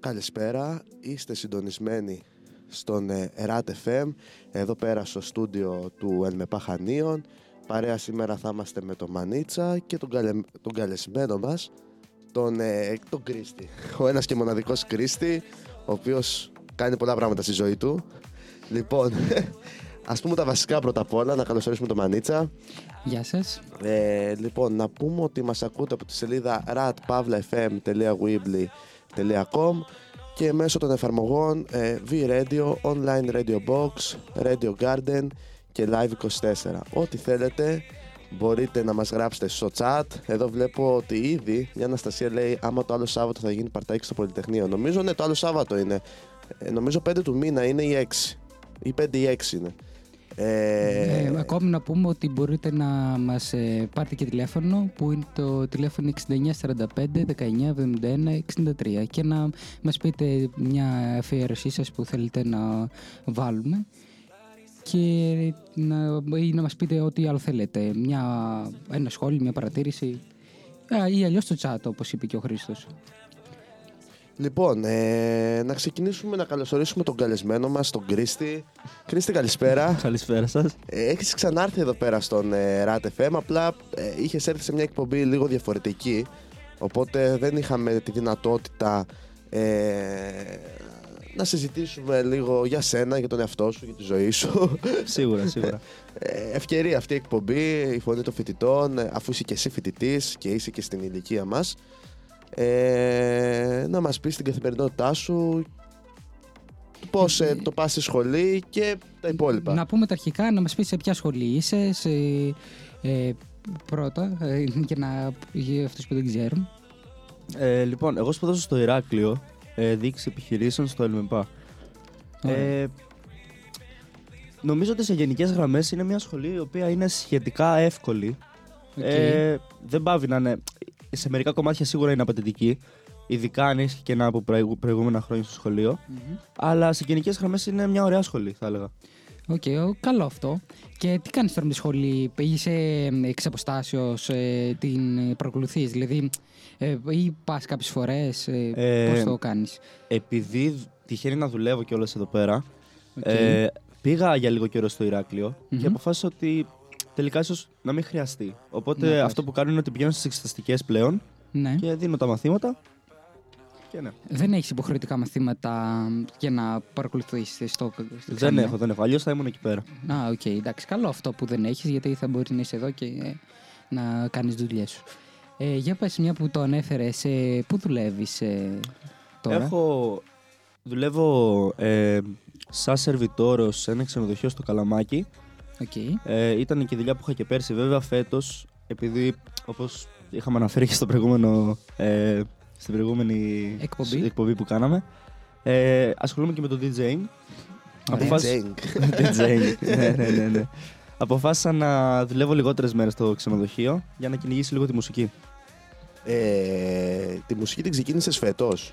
Καλησπέρα, είστε συντονισμένοι στον ε, RAT FM, εδώ πέρα στο στούντιο του Ελμεπά Χανίων. Παρέα σήμερα θα είμαστε με τον Μανίτσα και τον, καλε... τον καλεσμένο μας, τον, ε, τον Κρίστη. Ο ένας και μοναδικός Κρίστη, ο οποίος κάνει πολλά πράγματα στη ζωή του. Λοιπόν, ας πούμε τα βασικά πρώτα απ' όλα, να καλωσορίσουμε τον Μανίτσα. Γεια σας. Ε, λοιπόν, να πούμε ότι μας ακούτε από τη σελίδα ratpavlafm.weebly.com και μέσω των εφαρμογών ε, V-Radio, Online Radio Box, Radio Garden και Live24. Ό,τι θέλετε μπορείτε να μας γράψετε στο chat. Εδώ βλέπω ότι ήδη η Αναστασία λέει άμα το άλλο Σάββατο θα γίνει παρτάκι στο Πολυτεχνείο. Νομίζω ναι το άλλο Σάββατο είναι. Ε, νομίζω 5 του μήνα είναι ή 6. Ή 5 ή 6 είναι. Ε, ε, ακόμη να πούμε ότι μπορείτε να μας ε, πάρετε και τηλέφωνο που είναι το τηλέφωνο 6945 1971 63 και να μας πείτε μια αφιέρωσή σας που θέλετε να βάλουμε και να, ή να μας πείτε ό,τι άλλο θέλετε. Μια, ένα σχόλιο, μια παρατήρηση ή αλλιώς το chat όπως είπε και ο Χρήστος. Λοιπόν, ε, να ξεκινήσουμε να καλωσορίσουμε τον καλεσμένο μας, τον Κρίστη. Κρίστη, καλησπέρα. Καλησπέρα σας. Ε, έχεις ξανάρθει εδώ πέρα στον ε, RAT απλά ε, είχες έρθει σε μια εκπομπή λίγο διαφορετική, οπότε δεν είχαμε τη δυνατότητα ε, να συζητήσουμε λίγο για σένα, για τον εαυτό σου, για τη ζωή σου. Σίγουρα, σίγουρα. Ε, ευκαιρία αυτή η εκπομπή, η φωνή των φοιτητών, ε, αφού είσαι και εσύ φοιτητής και είσαι και στην ηλικία μας ε, να μας πεις την καθημερινότητά σου πώς ε, το πας στη σχολή και τα υπόλοιπα. Να πούμε τα αρχικά, να μας πεις σε ποια σχολή είσαι, σε, ε, πρώτα, ε, για, να, για αυτούς που δεν ξέρουν. Ε, λοιπόν, εγώ σπουδάζω στο Ηράκλειο, ε, διοίκηση επιχειρήσεων στο ΕΛΜΕΠΑ. Ε, νομίζω ότι σε γενικές γραμμές είναι μια σχολή η οποία είναι σχετικά εύκολη. Ε, δεν πάβει να είναι σε μερικά κομμάτια σίγουρα είναι απαιτητική. Ειδικά αν έχει και ένα από προηγούμενα χρόνια στο σχολείο. Αλλά σε γενικές γραμμές είναι μια ωραία σχολή, θα έλεγα. OK, okay, καλό αυτό. Και τι κάνεις τώρα με τη σχολή, είσαι εξ αποστάσεως, ε, την παρακολουθεί, δηλαδή, ε, ή πας κάποιες φορές, ε, ε, πώ το κάνεις; Επειδή τυχαίνει να δουλεύω κιόλας εδώ πέρα, ε, πήγα για λίγο καιρό στο Ηράκλειο και αποφάσισα ότι τελικά ίσως να μην χρειαστεί. Οπότε ναι, αυτό που κάνω είναι ότι πηγαίνω στις εξεταστικές πλέον ναι. και δίνω τα μαθήματα. Και ναι. Δεν έχεις υποχρεωτικά μαθήματα για να παρακολουθήσει στο, στο Δεν έχω, δεν έχω. Αλλιώς θα ήμουν εκεί πέρα. Α, OK, okay, εντάξει. Καλό αυτό που δεν έχεις, γιατί θα μπορεί να είσαι εδώ και ε, να κάνεις δουλειές σου. Ε, για πες μια που το ανέφερες, ε, πού δουλεύεις ε, τώρα; Έχω. Δουλεύω ε, σαν σερβιτόρος σε ένα ξενοδοχείο στο Καλαμάκι. Okay. Ε, ήταν και η δουλειά που είχα και πέρσι. Βέβαια, φέτος, επειδή όπως είχαμε αναφέρει και στο προηγούμενο, ε, στην προηγούμενη εκπομπή, εκπομπή που κάναμε, ε, ασχολούμαι και με το DJing. DJing. DJing. ναι, ναι, ναι, ναι. Αποφάσισα να δουλεύω λιγότερες μέρες στο ξενοδοχείο για να κυνηγήσει λίγο τη μουσική. Ε, τη μουσική την ξεκίνησες φέτος;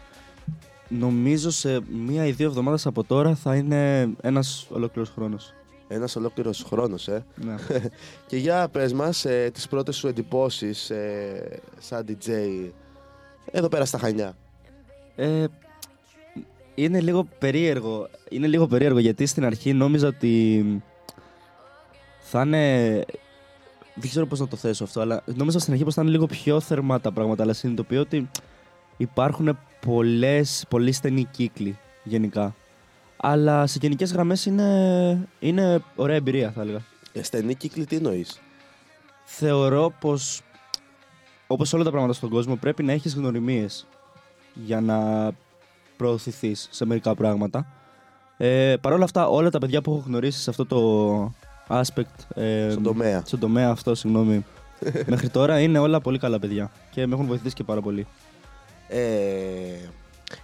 Νομίζω σε μία ή δύο εβδομάδες από τώρα θα είναι ένας ολόκληρος χρόνος. Ένας ολόκληρος χρόνος, ε. Ναι. και για πες μας ε, τις πρώτες σου εντυπώσεις ε, σαν DJ εδώ πέρα στα Χανιά. Ε, είναι λίγο περίεργο. Είναι λίγο περίεργο γιατί στην αρχή νόμιζα ότι θα είναι. Δεν ξέρω πώς να το θέσω αυτό, αλλά νόμιζα στην αρχή πως θα είναι λίγο πιο θερμά τα πράγματα. Αλλά συνειδητοποιώ ότι υπάρχουν πολλές, πολύ στενοί κύκλοι γενικά. Αλλά σε γενικές γραμμές είναι, είναι ωραία εμπειρία, θα έλεγα. Ε, στενή κύκλη, τι εννοείς; Θεωρώ πως όπως όλα τα πράγματα στον κόσμο πρέπει να έχεις γνωριμίες για να προωθηθείς σε μερικά πράγματα. Ε, Παρ' όλα αυτά, όλα τα παιδιά που έχω γνωρίσει σε αυτό το aspect. Ε, στον τομέα. Στον τομέα αυτό, συγγνώμη. μέχρι τώρα είναι όλα πολύ καλά παιδιά και με έχουν βοηθήσει και πάρα πολύ. Ε,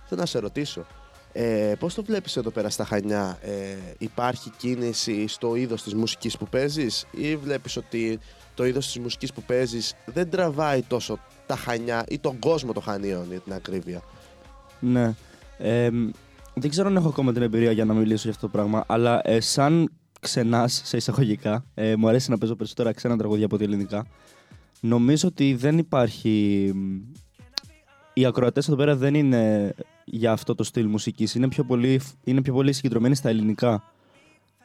θέλω να σε ρωτήσω. Ε, Πώς το βλέπεις εδώ πέρα στα Χανιά, ε, Υπάρχει κίνηση στο είδος της μουσικής που παίζεις, ή βλέπεις ότι το είδος της μουσικής που παίζεις δεν τραβάει τόσο τα Χανιά ή τον κόσμο των Χανίων για την ακρίβεια; Ναι. Ε, δεν ξέρω αν έχω ακόμα την εμπειρία για να μιλήσω για αυτό το πράγμα, αλλά ε, σαν ξενάς σε εισαγωγικά, ε, μου αρέσει να παίζω περισσότερα ξένα τραγούδια από ότι ελληνικά. Νομίζω ότι δεν υπάρχει. Οι ακροατές εδώ πέρα δεν είναι για αυτό το στυλ μουσικής. Είναι πιο πολύ, είναι πιο πολύ συγκεντρωμένη στα ελληνικά.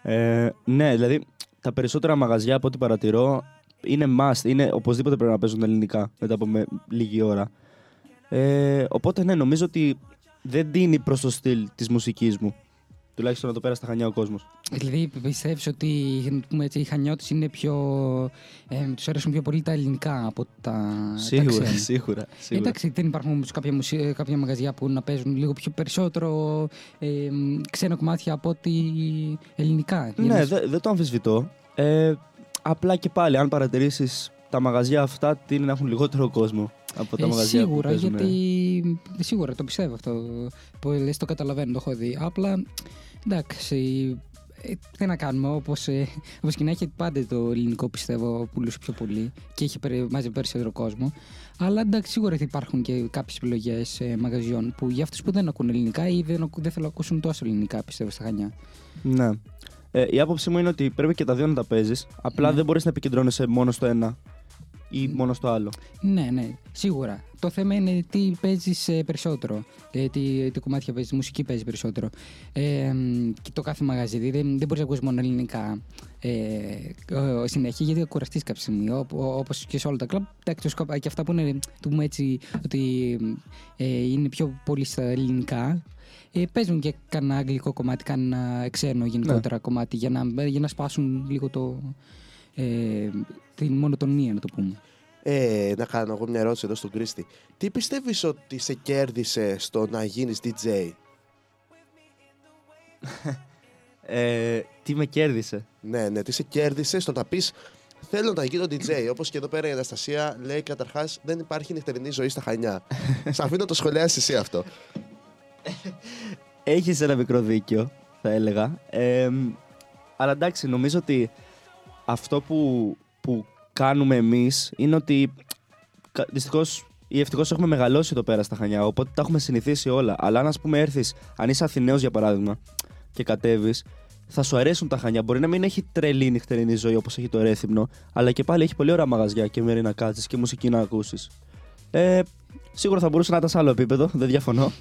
Ε, ναι, δηλαδή τα περισσότερα μαγαζιά από ό,τι παρατηρώ είναι must. Είναι, οπωσδήποτε πρέπει να παίζουν ελληνικά μετά από με, λίγη ώρα. Ε, οπότε ναι, νομίζω ότι δεν δίνει προς το στυλ της μουσικής μου. Τουλάχιστον εδώ πέρα στα Χανιά ο κόσμος. Δηλαδή πιστεύεις ότι να πούμε έτσι, οι Χανιώτες είναι πιο. Ε, τους αρέσουν πιο πολύ τα ελληνικά από τα. Σίγουρα, τα ξένα; σίγουρα, σίγουρα. Εντάξει, δεν υπάρχουν όμως κάποια, μουσι... κάποια μαγαζιά που να παίζουν λίγο πιο περισσότερο ε, ξένα κομμάτια από ότι ελληνικά. Για Ναι, να- δεν δεν το αμφισβητώ. Ε, απλά και πάλι, αν παρατηρήσεις τα μαγαζιά αυτά, τι είναι να έχουν λιγότερο κόσμο από τα Ε, μαγαζιά σίγουρα, που παίζουν. γιατί. Σίγουρα το πιστεύω αυτό. Που λες, το καταλαβαίνω, το έχω δει. Απλά εντάξει. Ε, τι να κάνουμε, όπως όπως και να έχει πάντα το ελληνικό πιστεύω πουλούσε πιο πολύ και έχει περι- μαζεύει περισσότερο κόσμο. Αλλά εντάξει, σίγουρα ότι υπάρχουν και κάποιες επιλογές μαγαζιών που για αυτούς που δεν ακούν ελληνικά ή δεν, ακού- δεν θέλουν να ακούσουν τόσο ελληνικά, πιστεύω στα Χανιά. Ναι. Ε, η άποψή μου είναι ότι πρέπει και τα δύο να τα παίζεις. Απλά Ναι. δεν μπορείς να επικεντρώνεσαι μόνο στο ένα ή μόνο στο άλλο; Ναι, ναι, σίγουρα. Το θέμα είναι τι παίζεις περισσότερο. Ε, τι, τι κομμάτια παίζεις, μουσική παίζεις περισσότερο. Ε, μ, και το κάθε μαγαζί. Δηλαδή δεν, δεν μπορείς να ακούσεις μόνο ελληνικά ε, ε, συνέχεια, γιατί θα κουραστεί κάποια στιγμή. Όπως και σε όλα τα κλαμπ. Εντάξει, το σκοπ- και αυτά που είναι, του πούμε έτσι, ότι ε, είναι πιο πολύ στα ελληνικά. Ε, παίζουν και κανένα αγγλικό κομμάτι, κανένα ξένο γενικότερα κομμάτι για να, για να σπάσουν λίγο το, ε, την μονοτονία, να το πούμε. Ε, να κάνω εγώ μια ερώτηση εδώ στον Κρίστη. Τι πιστεύεις ότι σε κέρδισε στο να γίνεις DJ? Ε, τι με κέρδισε; Ναι, ναι, τι σε κέρδισε στο να πεις Θέλω να γίνω DJ. Όπως και εδώ πέρα η Αναστασία λέει καταρχάς δεν υπάρχει νυχτερινή ζωή στα Χανιά. Σ' αφήνω να το σχολιάσεις εσύ αυτό. Έχεις ένα μικρό δίκιο, θα έλεγα. Ε, αλλά εντάξει, νομίζω ότι αυτό που, που κάνουμε εμείς είναι ότι δυστυχώς ή ευτυχώς έχουμε μεγαλώσει εδώ πέρα στα Χανιά, οπότε τα έχουμε συνηθίσει όλα. Αλλά αν ας πούμε έρθεις, αν είσαι Αθηναίος για παράδειγμα, και κατέβεις, θα σου αρέσουν τα Χανιά. Μπορεί να μην έχει τρελή νυχτερινή ζωή όπως έχει το Ρέθυμνο, αλλά και πάλι έχει πολύ ωραία μαγαζιά και μέρη να κάτσεις και μουσική να ακούσεις. Ε, σίγουρα θα μπορούσε να ήταν σε άλλο επίπεδο, δεν διαφωνώ.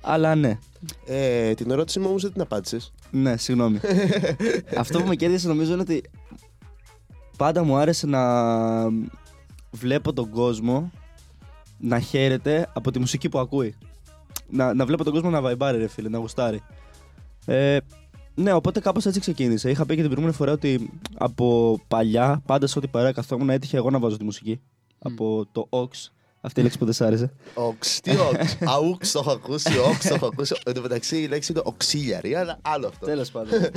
Αλλά ναι. Ε, την ερώτηση μου όμως δεν την απάντησες. Ναι, συγγνώμη. Αυτό που με κέρδισε νομίζω είναι ότι πάντα μου άρεσε να βλέπω τον κόσμο να χαίρεται από τη μουσική που ακούει. Να, να βλέπω τον κόσμο να βαϊμπάρει, ρε φίλε, να γουστάρει. Ε, ναι, οπότε κάπως έτσι ξεκίνησε. Είχα πει και την προηγούμενη φορά ότι από παλιά, πάντα σε ό,τι παρέα καθόμουν, έτυχε εγώ να βάζω τη μουσική. Από το Ox. Αυτή η λέξη που δεν σ' άρεσε. Οξ, τι οξ. Αούξ το έχω ακούσει, οξ το έχω ακούσει. Εν τω μεταξύ η λέξη είναι οξίλιαρη, αλλά άλλο αυτό. Τέλος πάντων.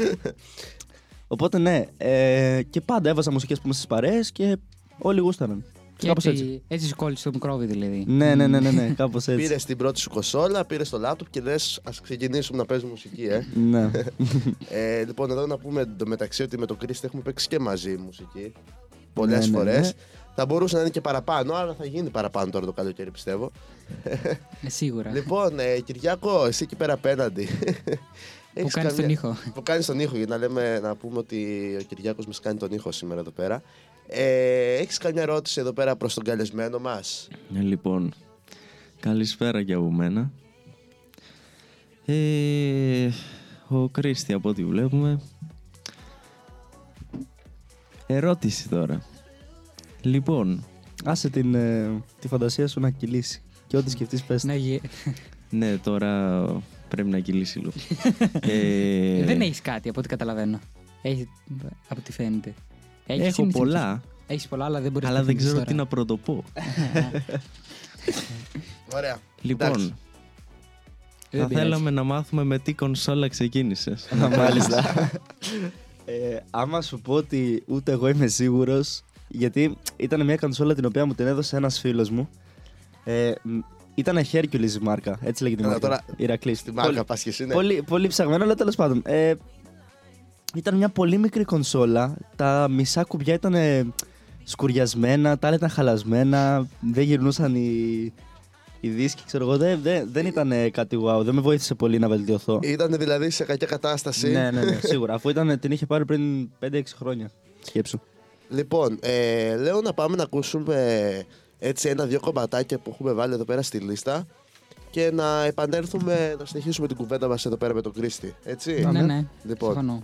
Οπότε ναι, ε, και πάντα έβαζα μουσικές που είμαι στις παρέες και όλοι γούσταραν. Και κάπως έτσι, έτσι. έτσι σου κόλλησε το μικρόβι δηλαδή. Ναι, ναι, ναι, ναι, ναι κάπως έτσι. Πήρες την πρώτη σου κοσόλα, πήρες το λάπτοπ και λες: Α ξεκινήσουμε να παίζουμε μουσική, ε. ναι. ε. Λοιπόν, εδώ να πούμε εντωμεταξύ ότι με τον Κρίστη έχουμε παίξει και μαζί μουσική. Πολλές Ναι, ναι, φορές. ναι. Θα μπορούσε να είναι και παραπάνω, αλλά θα γίνει παραπάνω τώρα το καλοκαίρι, πιστεύω. Ε, σίγουρα. Λοιπόν, ε, Κυριάκο, εσύ εκεί πέρα απέναντι. Που Έχεις κάνεις τον καμία- ήχο. Που κάνεις τον ήχο, για να, λέμε, να πούμε ότι ο Κυριάκος μας κάνει τον ήχο σήμερα εδώ πέρα. Ε, έχεις καμιά ερώτηση εδώ πέρα προς τον καλεσμένο μας; Ε, λοιπόν, καλησπέρα και από μένα. Ε, ο Κρίστη από ό,τι βλέπουμε. Ερώτηση τώρα. Λοιπόν, Άσε την, ε, τη φαντασία σου να κυλήσει. Και ό,τι σκεφτείς, πες. Να γε- ναι, τώρα πρέπει να κυλήσει λίγο. ε, Δεν έχεις κάτι από ό,τι καταλαβαίνω. Έχει, από ό,τι φαίνεται. Έχεις έχω συνήθως- πολλά, Έχεις πολλά, αλλά δεν μπορείς αλλά δεν ξέρω τι να πρωτοπώ. Ωραία. λοιπόν, Εντάξει. θα θέλαμε να μάθουμε με τι κονσόλα ξεκίνησες. Μάλιστα. ε, άμα σου πω ότι ούτε εγώ είμαι σίγουρος, γιατί ήταν μια κονσόλα την οποία μου την έδωσε ένας φίλος μου. Ε, μ, ήταν Hercules η μάρκα, έτσι λέγεται η Καλά, μάρκα. τώρα Ηρακλής. Στη μάρκα Πολύ- πας και εσύ, ναι. Πολύ, πολύ ψαγμένο, αλλά τέλος πάντων. Ε, ήταν μια πολύ μικρή κονσόλα. Τα μισά κουμπιά ήταν ε, σκουριασμένα, τα άλλα ήταν χαλασμένα. Δεν γυρνούσαν οι, οι δίσκοι, ξέρω εγώ. Δεν, δεν, δεν ήταν ε, κάτι wow. Δεν με βοήθησε πολύ να βελτιωθώ. Ήταν δηλαδή σε κακιά κατάσταση. ναι, ναι, ναι, σίγουρα. Αφού ήταν, την είχε πάρει πριν 5-6 χρόνια. Σκέψου. Λοιπόν, ε, λέω να πάμε να ακούσουμε έτσι ένα-δύο κομματάκια που έχουμε βάλει εδώ πέρα στη λίστα. και να επανέλθουμε να συνεχίσουμε την κουβέντα μας εδώ πέρα με τον Κρίστη. Έτσι. Ναι, ναι. Λοιπόν, Συμφωνώ.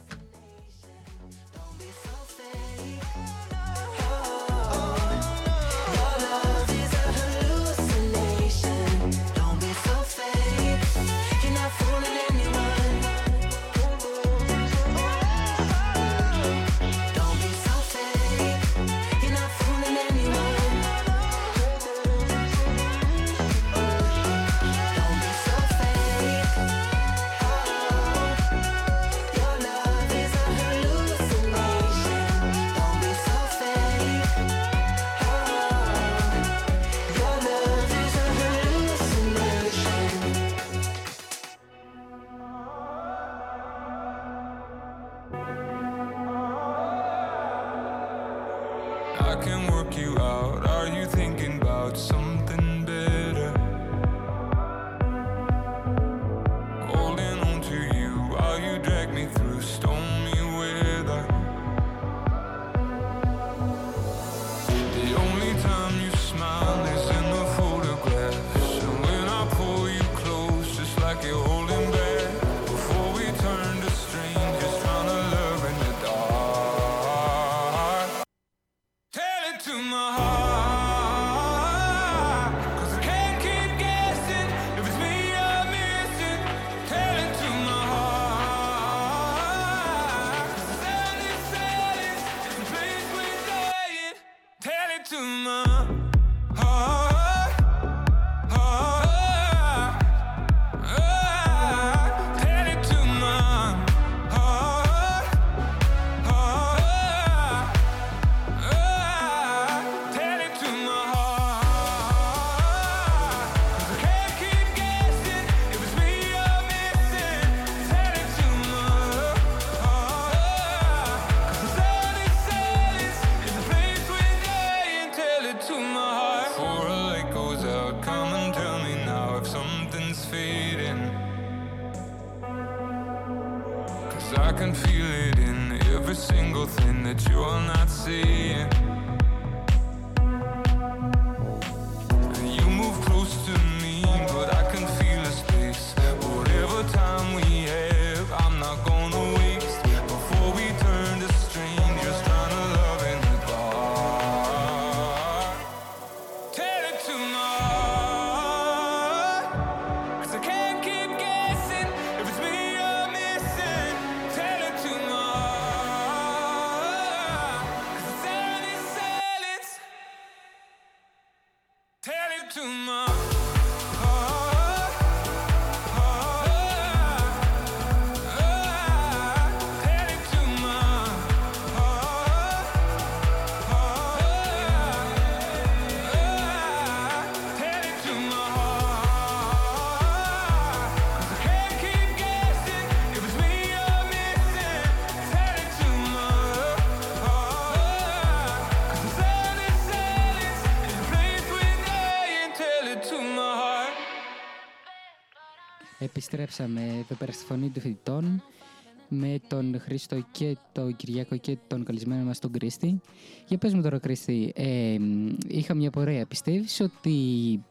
Επιστρέψαμε εδώ πέρα στη φωνή των φοιτητών με τον Χρήστο και τον Κυριακό και τον καλεσμένο μας τον Κρίστη. Για πες μου τώρα Κρίστη, ε, μ, είχα μια πορεία. Πιστεύεις ότι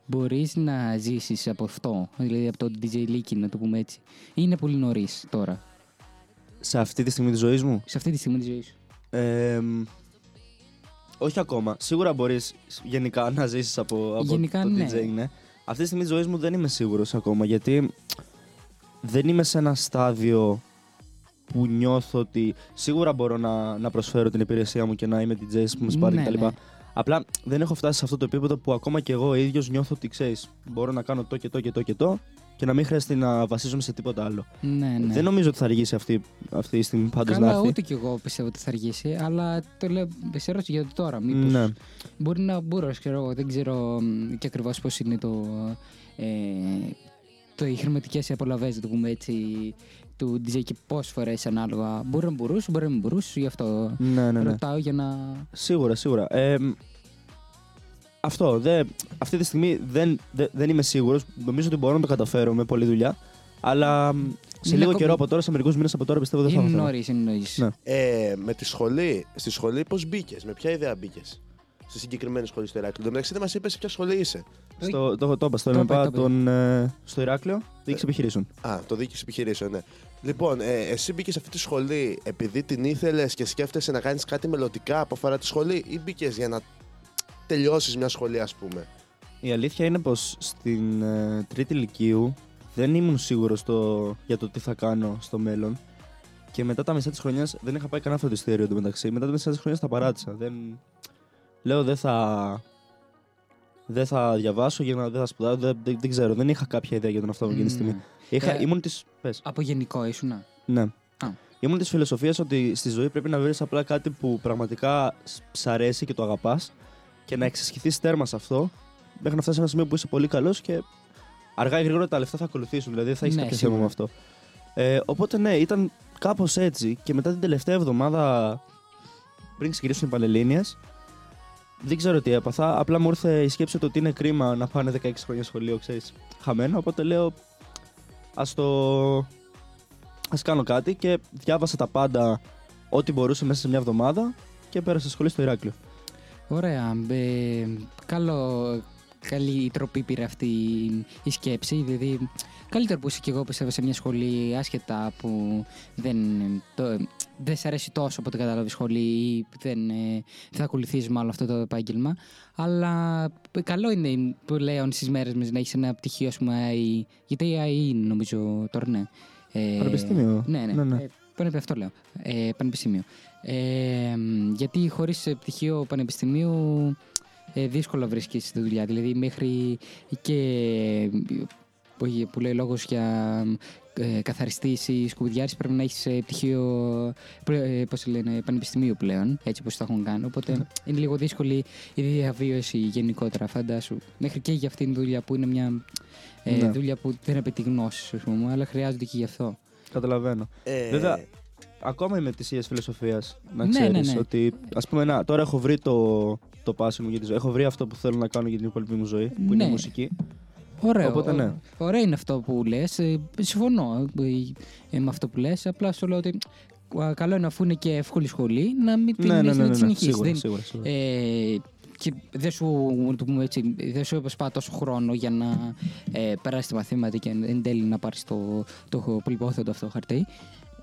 μπορείς να ζήσεις από αυτό, δηλαδή από το DJ Leaky να το πούμε έτσι. Ή είναι πολύ νωρίς τώρα, Σε αυτή τη στιγμή της ζωής μου; σε αυτή τη στιγμή της ζωής σου. Ε, μ, όχι ακόμα. Σίγουρα μπορείς γενικά να ζήσεις από, από Γενικά, το ναι. DJing, ναι. Αυτή τη στιγμή της ζωής μου δεν είμαι σίγουρος ακόμα γιατί δεν είμαι σε ένα στάδιο που νιώθω ότι σίγουρα μπορώ να, να προσφέρω την υπηρεσία μου και να είμαι DJ που με σπάρει Ναι, κτλ. ναι. Απλά δεν έχω φτάσει σε αυτό το επίπεδο που ακόμα και εγώ ίδιος νιώθω ότι ξέρεις, μπορώ να κάνω το και το και το και το και να μην χρειάζεται να βασίζομαι σε τίποτα άλλο. Ναι, ναι. Δεν νομίζω ότι θα αργήσει αυτή, αυτή η στιγμή πάντως να Καλά, έρθει. ούτε κι εγώ πιστεύω ότι θα αργήσει, αλλά το λέω, σε ρώτησα για το τώρα. Μήπως Ναι. Μπορεί να μπορώ, ξέρω εγώ, δεν ξέρω μ, και ακριβώς πώς είναι το. Ε, το οι χρηματικέ απολαυές, να το πούμε έτσι, του DJ και πόσες φορές ανάλογα. Μπορεί να μπορούσε, μπορεί να μην μπορούσε, γι' αυτό Ναι, ναι, ναι. ρωτάω για να. Σίγουρα, σίγουρα. Ε, μ, αυτό. Δε, αυτή τη στιγμή δεν, δε- δεν είμαι σίγουρος. Νομίζω ότι μπορώ να το καταφέρω με πολλή δουλειά. Αλλά μ, σε Είναι λίγο ακόμη- καιρό από τώρα, σε μερικούς μήνες από τώρα, πιστεύω δεν θα Είναι έχω θέμα. νωρίς, είναι νωρίς. Ναι. Ε, με τη σχολή, στη σχολή πώς μπήκες, με ποια ιδέα μπήκες; Στη συγκεκριμένη σχολή στο Ηράκλειο. Εν τω μεταξύ δεν μας είπες σε ποια σχολή είσαι. Στο, το, το, είπα, στο Το ΕΜΠΑ, είπα, το είπα. τον, ε, στο Ηράκλειο, διοίκηση επιχειρήσεων. Α, το δίκη επιχειρήσεων, ναι. Λοιπόν, ε, εσύ μπήκες σε αυτή τη σχολή επειδή την ήθελες και σκέφτεσαι να κάνεις κάτι μελλοντικά από αφορά τη σχολή ή μπήκες για να τελειώσεις μια σχολή, ας πούμε; Η αλήθεια είναι πως στην ε, τρίτη ηλικίου δεν ήμουν σίγουρος στο, για το τι θα κάνω στο μέλλον. Και μετά τα μισά της χρονιάς δεν είχα πάει κανένα φροντιστήριο εντωμεταξύ. Μετά τα μισά της χρονιάς τα παράτησα. Δεν... Λέω δεν θα... Δεν θα διαβάσω για να δεν θα σπουδάσω. Δεν, δεν, δεν ξέρω. Δεν είχα κάποια ιδέα για τον αυτό μου εκείνη τη στιγμή. Μμμ. Είχα, Ε, ήμουν της... Πες. Από γενικό ήσουν. Ναι. Α. Ήμουν της φιλοσοφίας ότι στη ζωή πρέπει να βρεις απλά κάτι που πραγματικά σ- σ' αρέσει και το αγαπάς και να εξασκηθεί τέρμα σε αυτό μέχρι να φτάσεις σε ένα σημείο που είσαι πολύ καλός και αργά ή γρήγορα τα λεφτά θα ακολουθήσουν. Δηλαδή δεν θα έχεις Ναι, κάποιο σίγουρα. θέμα με αυτό. Ε, οπότε ναι, ήταν κάπως έτσι και μετά την τελευταία εβδομάδα πριν ξεκινήσουν οι Πανελλήνιες. Δεν ξέρω τι έπαθα. Απλά μου ήρθε η σκέψη του ότι είναι κρίμα να πάνε 16 χρόνια σχολείο, ξέρεις, χαμένο. Οπότε λέω, ας το. Α κάνω κάτι και διάβασα τα πάντα ό,τι μπορούσε μέσα σε μια εβδομάδα και πέρασα σχολή στο Ηράκλειο. Ωραία. Ε, καλό, καλή η τροπή πήρε αυτή η σκέψη. Δηλαδή, καλύτερο που είσαι και εγώ πιστεύω σε μια σχολή άσχετα που δεν, το, δεν σε αρέσει τόσο από την κατάλαβη σχολή ή δεν ε, θα ακολουθείς μάλλον αυτό το επάγγελμα. Αλλά ε, καλό είναι πλέον στις μέρες μας να έχεις ένα πτυχίο, ας πούμε, AI, γιατί AI είναι νομίζω τώρα, ναι. Ε, Πανεπιστήμιο. Ναι, ναι. Ναι, ναι. Ε, πανεπι- αυτό λέω. Ε, πανεπιστήμιο. Ε, μ, γιατί χωρίς ε, πτυχίο πανεπιστημίου ε, δύσκολα βρίσκεις τη δουλειά. Δηλαδή μέχρι και ε, που, που λέει λόγος για ε, καθαριστής ή σκουπιδιάρης πρέπει να έχεις ε, πτυχίο ε, πώς το λένε, πανεπιστημίου πλέον, έτσι όπως το έχουν κάνει. Οπότε είναι λίγο δύσκολη η διαβίωση γενικότερα, φαντάσου. Μέχρι και για αυτήν την δουλειά που είναι μια ε, Ναι. δουλειά που δεν απαιτεί γνώση, ας πούμε, αλλά χρειάζονται και γι' αυτό. Καταλαβαίνω. Ε, Βέβαια, Ακόμα είμαι της ίδια φιλοσοφίας. Να Ναι, ξέρεις ναι, ναι. ότι. Α πούμε, να, τώρα έχω βρει το, το passion μου για τη ζωή. Έχω βρει αυτό που θέλω να κάνω για την υπόλοιπη μου ζωή, που είναι Ναι. η μουσική. Ωραίο. Οπότε, ναι. Ωραίο είναι αυτό που λες. συμφωνώ ε, ε, με αυτό που λες. Απλά σου λέω ότι α, καλό είναι αφού είναι και εύκολη σχολή να μην την, ναι, ναι, ναι, να ναι, τη ναι, συνεχίσεις. Σίγουρα, Δεν- σίγουρα, σίγουρα. ε, και δεν σου, το πούμε έτσι, δεν σου έπεσπα τόσο χρόνο για να ε, περάσει τα μαθήματα και εν τέλει να πάρεις το, το πολυπόθετο αυτό χαρτί.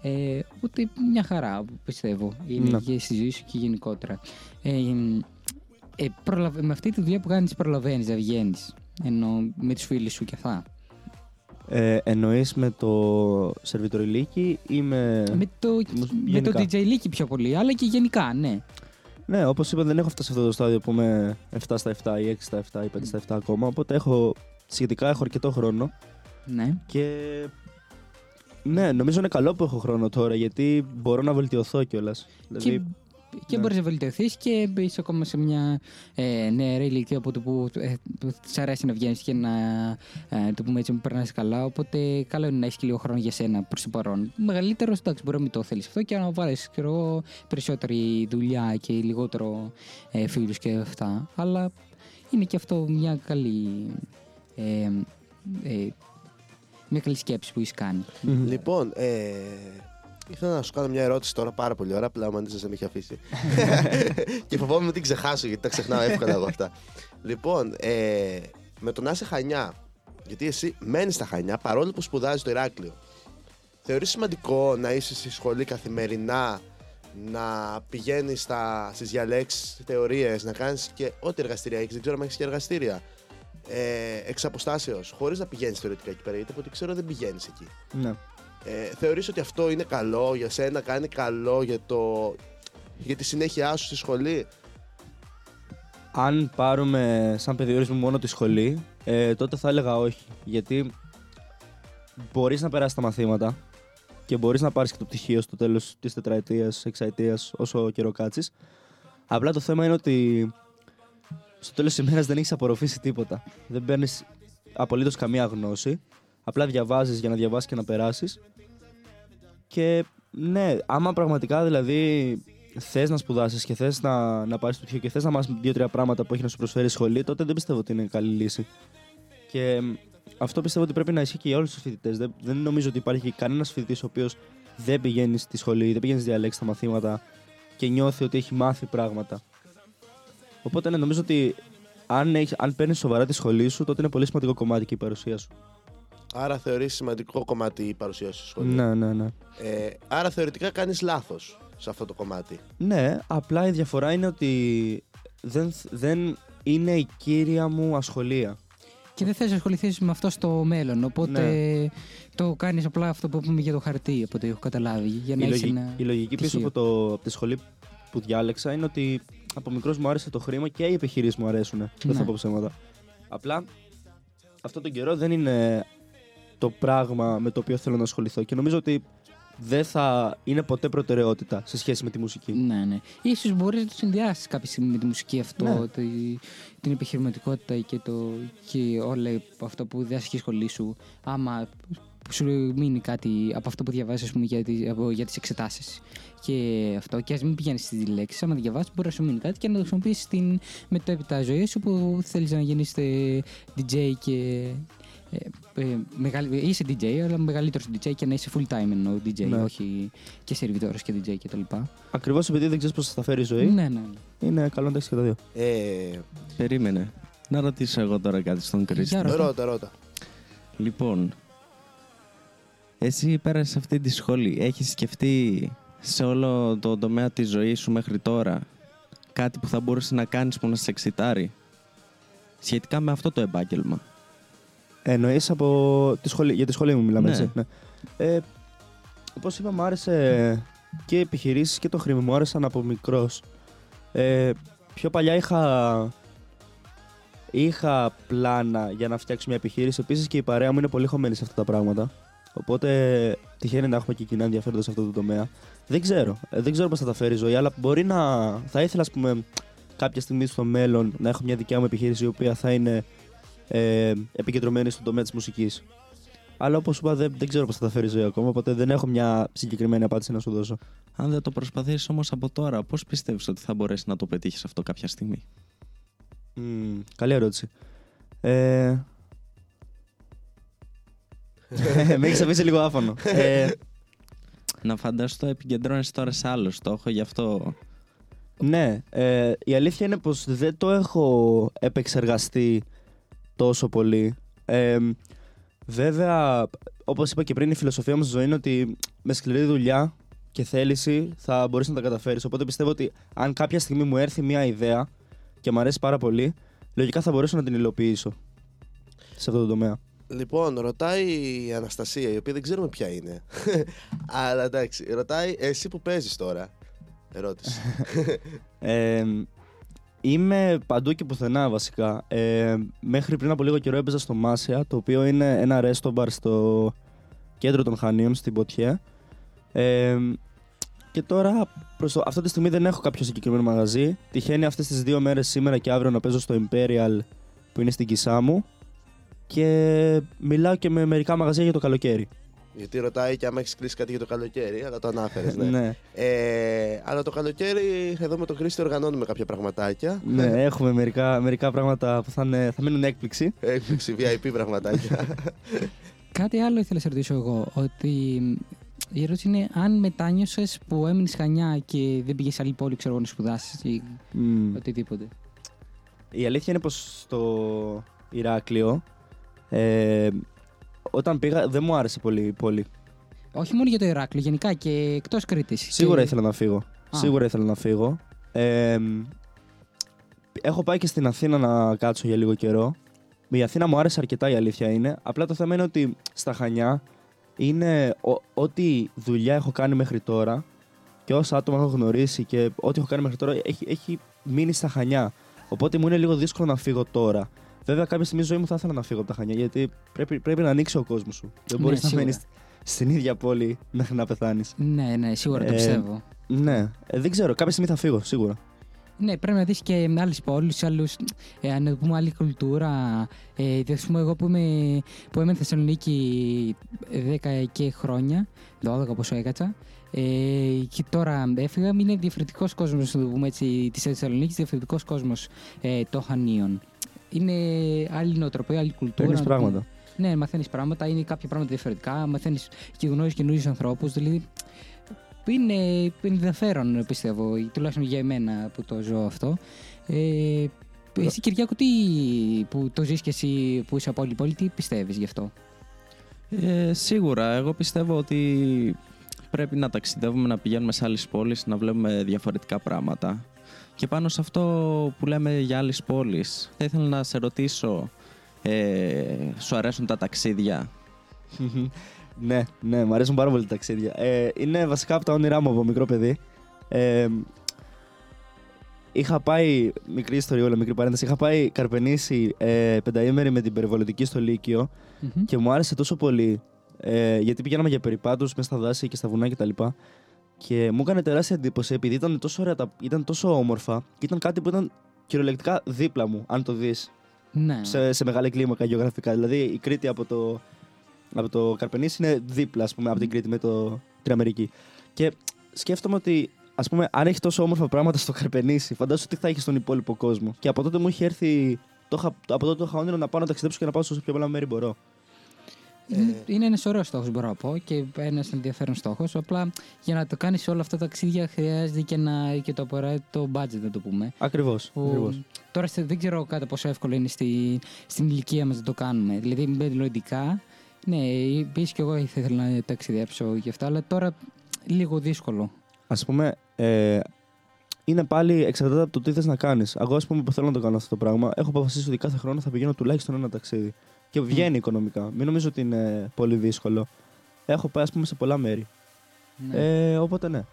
Ε, οπότε μια χαρά πιστεύω είναι Ναι. και στη ζωή σου και γενικότερα. Ε, ε, προλαβα- με αυτή τη δουλειά που κάνεις, προλαβαίνεις να βγαίνεις. Ενώ με τους φίλους σου και αυτά. Ε, Εννοείς με το σερβιτοριλίκι ή με. με το, μουσ- με το γενικά; DJ Leaky πιο πολύ, αλλά και γενικά, ναι. Ναι, όπως είπα, δεν έχω φτάσει σε αυτό το στάδιο που είμαι 7 στα 7 ή 6 στα 7 ή 5 στα 7 ακόμα. Οπότε έχω, σχετικά έχω αρκετό χρόνο. ναι. Και. Ναι, νομίζω είναι καλό που έχω χρόνο τώρα γιατί μπορώ να βελτιωθώ κιόλας. Και, Δηλαδή, και ναι. μπορείς να βελτιωθείς και είσαι ακόμα σε μια ε, νεαρή ηλικία από το που ε, που της αρέσει να βγαίνεις και να ε, το πούμε έτσι, να περνάς καλά. Οπότε καλό είναι να έχεις και λίγο χρόνο για σένα προς το παρόν. Μεγαλύτερο, εντάξει, μπορεί να μην το θέλεις αυτό και να βάλεις περισσότερη δουλειά και λιγότερο ε, φίλους και αυτά. Αλλά είναι και αυτό μια καλή. Ε, ε, μια καλή σκέψη που έχεις κάνει. μμμ. Λοιπόν, ε, ήθελα να σου κάνω μια ερώτηση τώρα πάρα πολύ ώρα. Απλά ο Μανίτσα δεν με έχει αφήσει. και φοβόμαι μην την ξεχάσω γιατί τα ξεχνάω εύκολα εγώ αυτά. λοιπόν, ε, με το να είσαι χανιά, γιατί εσύ μένεις στα χανιά παρόλο που σπουδάζεις στο Ηράκλειο. Θεωρείς σημαντικό να είσαι στη σχολή καθημερινά, να πηγαίνεις στις διαλέξεις θεωρίες, να κάνεις και ό,τι εργαστήρια έχεις. Δεν ξέρω αν έχεις και εργαστήρια. Ε, εξ αποστάσεως, χωρίς να πηγαίνεις θεωρητικά εκεί πέρα, γιατί από ό,τι ξέρω δεν πηγαίνεις εκεί. Ναι. Ε, θεωρείς ότι αυτό είναι καλό για σένα, κάνει καλό για, το, για τη συνέχειά σου στη σχολή; Αν πάρουμε σαν περιορισμό μόνο τη σχολή, ε, τότε θα έλεγα όχι. Γιατί μπορείς να περάσεις τα μαθήματα και μπορείς να πάρεις και το πτυχίο στο τέλος της τετραετίας, εξαετίας, όσο καιρό κάτσεις. Απλά το θέμα είναι ότι στο τέλος της ημέρας δεν έχεις απορροφήσει τίποτα. Δεν παίρνεις απολύτως καμία γνώση. Απλά διαβάζεις για να διαβάσεις και να περάσεις. Και ναι, άμα πραγματικά δηλαδή θες να σπουδάσεις και θες να, να πάρεις το πτυχίο και θες να μάθεις δύο-τρία πράγματα που έχει να σου προσφέρει η σχολή, τότε δεν πιστεύω ότι είναι καλή λύση. Και μ, αυτό πιστεύω ότι πρέπει να ισχύει και για όλους τους φοιτητές. Δεν, δεν νομίζω ότι υπάρχει κανένας φοιτητής ο οποίος δεν πηγαίνει στη σχολή, δεν πηγαίνει στη διαλέξη στα μαθήματα και νιώθει ότι έχει μάθει πράγματα. Οπότε ναι, νομίζω ότι αν, έχεις, αν παίρνεις σοβαρά τη σχολή σου, τότε είναι πολύ σημαντικό κομμάτι και η παρουσία σου. Άρα θεωρείς σημαντικό κομμάτι η παρουσία σου στο σχολείο. Ναι, ναι, ναι. Ε, άρα θεωρητικά κάνεις λάθος σε αυτό το κομμάτι. Ναι, απλά η διαφορά είναι ότι δεν, δεν είναι η κύρια μου ασχολία. Και δεν θες να ασχοληθείς με αυτό στο μέλλον. Οπότε Ναι. το κάνεις απλά αυτό που είπαμε για το χαρτί, από ό,τι έχω καταλάβει. Για να η, έχεις λογι- ένα. η λογική πίσω πτυχίο. από, το, από τη σχολή που διάλεξα είναι ότι από μικρός μου άρεσε το χρήμα και οι επιχειρήσεις μου αρέσουν. Δεν Ναι. θα πω ψέματα. Απλά αυτό τον καιρό δεν είναι το πράγμα με το οποίο θέλω να ασχοληθώ και νομίζω ότι δεν θα είναι ποτέ προτεραιότητα σε σχέση με τη μουσική. Ναι, ναι. Ίσως μπορείς να το συνδυάσεις κάποια στιγμή με τη μουσική αυτό, Ναι. τη- την επιχειρηματικότητα και, το, και όλα αυτό που διδάσκει η σχολή σου. Άμα σου μείνει κάτι από αυτό που διαβάζεις ας πούμε, για, τις, από, για τις εξετάσεις. Και αυτό, και ας μην πηγαίνεις στις λέξεις, άμα διαβάσεις μπορεί να σου μείνει κάτι και να το χρησιμοποιήσεις στην μετέπειτα ζωή σου που θέλεις να γίνεις ε, DJ και ε, ε, μεγάλη- είσαι DJ, αλλά μεγαλύτερος DJ και να είσαι full time εννοώ DJ, Ναι. όχι και σερβιτόρος και DJ κτλ. Ακριβώς επειδή δεν ξέρεις πώς θα τα φέρει η ζωή, Ναι, ναι. είναι καλό να τα έχεις και τα δύο. Ε, Περίμενε. Να ρωτήσω εγώ τώρα κάτι στον Κρίστη. Για ρώτα. ρώτα, ρώτα. Λοιπόν, εσύ πέρασες αυτή τη σχολή. Έχεις σκεφτεί σε όλο το τομέα της ζωής σου μέχρι τώρα κάτι που θα μπορούσε να κάνεις που να σε εξητάρει; Σχετικά με αυτό το επάγγελμα. Εννοείς από τη σχολή, για τη σχολή μου μιλάμε, Ναι. έτσι. Ναι. Ε, Όπως είπα, μου άρεσε και οι επιχειρήσεις και το χρήμα μου άρεσαν από μικρός. Ε, πιο παλιά είχα, είχα πλάνα για να φτιάξω μια επιχείρηση. Επίσης και η παρέα μου είναι πολύ χωμένη σε αυτά τα πράγματα. Οπότε τυχαίνει να έχουμε και κοινά ενδιαφέροντα σε αυτό το τομέα. Δεν ξέρω. Ε, δεν ξέρω πώς θα τα φέρει η ζωή, αλλά μπορεί να. Θα ήθελα, ας πούμε, κάποια στιγμή στο μέλλον να έχω μια δικιά μου επιχείρηση η οποία θα είναι ε, επικεντρωμένη στον τομέα της μουσικής. Αλλά όπως είπα, δεν, δεν ξέρω πώς θα τα φέρει η ζωή ακόμα, οπότε δεν έχω μια συγκεκριμένη απάντηση να σου δώσω. Αν δεν το προσπαθήσεις όμως από τώρα, πώς πιστεύεις ότι θα μπορέσει να το πετύχεις αυτό κάποια στιγμή; Μμμ, καλή ερώτηση. Ε... με έχεις αφήσει λίγο άφωνο. ε, Να φανταστώ επικεντρώνεσαι τώρα σε άλλος στόχο, γι' αυτό ναι, ε, η αλήθεια είναι πως δεν το έχω επεξεργαστεί τόσο πολύ. Ε, βέβαια, όπως είπα και πριν, η φιλοσοφία μου στη ζωή είναι ότι με σκληρή δουλειά και θέληση θα μπορείς να τα καταφέρεις. Οπότε πιστεύω ότι αν κάποια στιγμή μου έρθει μια ιδέα και μου αρέσει πάρα πολύ, λογικά θα μπορέσω να την υλοποιήσω σε αυτό το τομέα. Λοιπόν, ρωτάει η Αναστασία, η οποία δεν ξέρουμε ποια είναι. Αλλά εντάξει, ρωτάει εσύ που παίζεις τώρα. Ερώτηση. Ε, είμαι παντού και πουθενά βασικά. Ε, μέχρι πριν από λίγο καιρό έπαιζα στο Μάσια, το οποίο είναι ένα ρέστο μπαρ στο κέντρο των Χανίων, στην Ποτιέ. Ε, και τώρα, προς το, αυτή τη στιγμή δεν έχω κάποιο συγκεκριμένο μαγαζί. Τυχαίνει αυτές τις δύο μέρες σήμερα και αύριο να παίζω στο Imperial που είναι στην Κισάμου. Και μιλάω και με μερικά μαγαζιά για το καλοκαίρι. Γιατί ρωτάει και άμα έχεις κλείσει κάτι για το καλοκαίρι, αλλά το ανάφερες. Ναι. ναι. Ε, αλλά το καλοκαίρι εδώ με τον Χρήστη οργανώνουμε κάποια πραγματάκια. ναι, έχουμε μερικά, μερικά πράγματα που θα, είναι, θα μείνουν έκπληξη. Έκπληξη, VIP πραγματάκια. Κάτι άλλο ήθελα να σε ρωτήσω εγώ. Ότι η ερώτηση είναι αν μετάνιωσες που έμεινες Χανιά και δεν πήγες σε άλλη πόλη, ξέρω εγώ, να σπουδάσεις ή Μμ. οτιδήποτε. Η αλήθεια είναι πως στο Ηράκλειο ε, όταν πήγα δεν μου άρεσε πολύ η πόλη. Όχι μόνο για το Ηράκλειο, γενικά και εκτός Κρήτης. Σίγουρα ήθελα να φύγω. Α. Σίγουρα ήθελα να φύγω. Ε, έχω πάει και στην Αθήνα να κάτσω για λίγο καιρό. Η Αθήνα μου άρεσε αρκετά η αλήθεια είναι. Απλά το θέμα είναι ότι στα Χανιά είναι ο- ό,τι δουλειά έχω κάνει μέχρι τώρα και όσα άτομα έχω γνωρίσει και ό,τι έχω κάνει μέχρι τώρα έχει, έχει μείνει στα Χανιά. Οπότε μου είναι λίγο δύσκολο να φύγω τώρα. Βέβαια, κάποια στιγμή στη ζωή μου θα ήθελα να φύγω από τα Χανιά γιατί πρέπει, πρέπει να ανοίξει ο κόσμος σου. Δεν Ναι, μπορείς να σίγουρα. μένεις στην ίδια πόλη μέχρι να πεθάνεις. Ναι, ναι, σίγουρα το Ε, πιστεύω. Ναι, ε, δεν ξέρω. Κάποια στιγμή θα φύγω, σίγουρα. Ναι, πρέπει να δεις και με άλλες πόλεις, άλλους, ε, να πούμε άλλη κουλτούρα. Ε, ας πούμε, εγώ που, είμαι, που έμενα στη Θεσσαλονίκη 10 και χρόνια, 12 πόσο έκατσα, ε, και τώρα έφυγα, είναι διαφορετικός κόσμος, να το πούμε έτσι, της Θεσσαλονίκης, διαφορετικός κόσμος ε, των Χανίων. Είναι άλλη νοοτροπία, άλλη κουλτούρα. Παίρνεις πράγματα. Ναι, μαθαίνεις πράγματα, είναι κάποια πράγματα διαφορετικά. Μαθαίνεις και γνωρίζει καινούριους ανθρώπους. Δηλαδή, είναι ενδιαφέρον, πιστεύω, τουλάχιστον για εμένα που το ζω αυτό. Ε, εσύ Κυριάκο, τι, που το ζεις και εσύ που είσαι από άλλη πόλη, τι πιστεύεις γι' αυτό; Ε, σίγουρα, εγώ πιστεύω ότι πρέπει να ταξιδεύουμε, να πηγαίνουμε σε άλλες πόλεις, να βλέπουμε διαφορετικά πράγματα. Και πάνω σε αυτό που λέμε για άλλες πόλεις, θα ήθελα να σε ρωτήσω, ε, σου αρέσουν τα ταξίδια; ναι, ναι, μου αρέσουν πάρα πολύ τα ταξίδια. Ε, είναι βασικά από τα όνειρά μου από μικρό παιδί. Ε, είχα πάει, μικρή ιστοριούλα, μικρή παρένθεση, είχα πάει Καρπενήσι ε, πενταήμερη με την περιβολητική στο Λύκειο Μμμ. και μου άρεσε τόσο πολύ ε, γιατί πηγαίναμε για περιπάτους μέσα στα δάση και στα βουνά κτλ. Και, και μου έκανε τεράστια εντύπωση επειδή ήταν τόσο ωραία, τα- ήταν τόσο όμορφα και ήταν κάτι που ήταν κυριολεκτικά δίπλα μου, αν το δεις Ναι. σε, σε μεγάλη κλίμακα γεωγραφικά. Δηλαδή η Κρήτη από το, από το Καρπενήσι είναι δίπλα, ας πούμε, από την Κρήτη με το την Αμερική. Και σκέφτομαι ότι, ας πούμε, αν έχει τόσο όμορφα πράγματα στο Καρπενήσι, φαντάζομαι τι θα έχει στον υπόλοιπο κόσμο. Και από τότε μου είχε έρθει. Το είχα, από τότε το είχα όνειρο να πάω να ταξιδέψω και να πάω σε όσο πιο πολλά μέρη μπορώ. Είναι, είναι ένας ωραίος στόχος, μπορώ να πω, και ένας ενδιαφέρον στόχος. Απλά για να το κάνεις όλα αυτά τα ταξίδια χρειάζεται και, ένα, και το απαραίτητο budget, να το πούμε. Ακριβώς. Που τώρα στε- δεν ξέρω κατά πόσο εύκολο είναι στη, στην ηλικία μας να το κάνουμε. Δηλαδή, μελλοντικά, ναι, επίση και εγώ θα ήθελα να ταξιδέψω γι' αυτά, αλλά τώρα λίγο δύσκολο. Α πούμε, ε, είναι πάλι εξαρτάται από το τι θες να κάνεις. Εγώ, ας πούμε, που θέλω να το κάνω αυτό το πράγμα, έχω αποφασίσει ότι κάθε χρόνο θα πηγαίνω τουλάχιστον ένα ταξίδι. Και βγαίνει οικονομικά. Μην νομίζω ότι είναι πολύ δύσκολο. Έχω πάει, ας πούμε, σε πολλά μέρη. Ναι. Ε, οπότε ναι.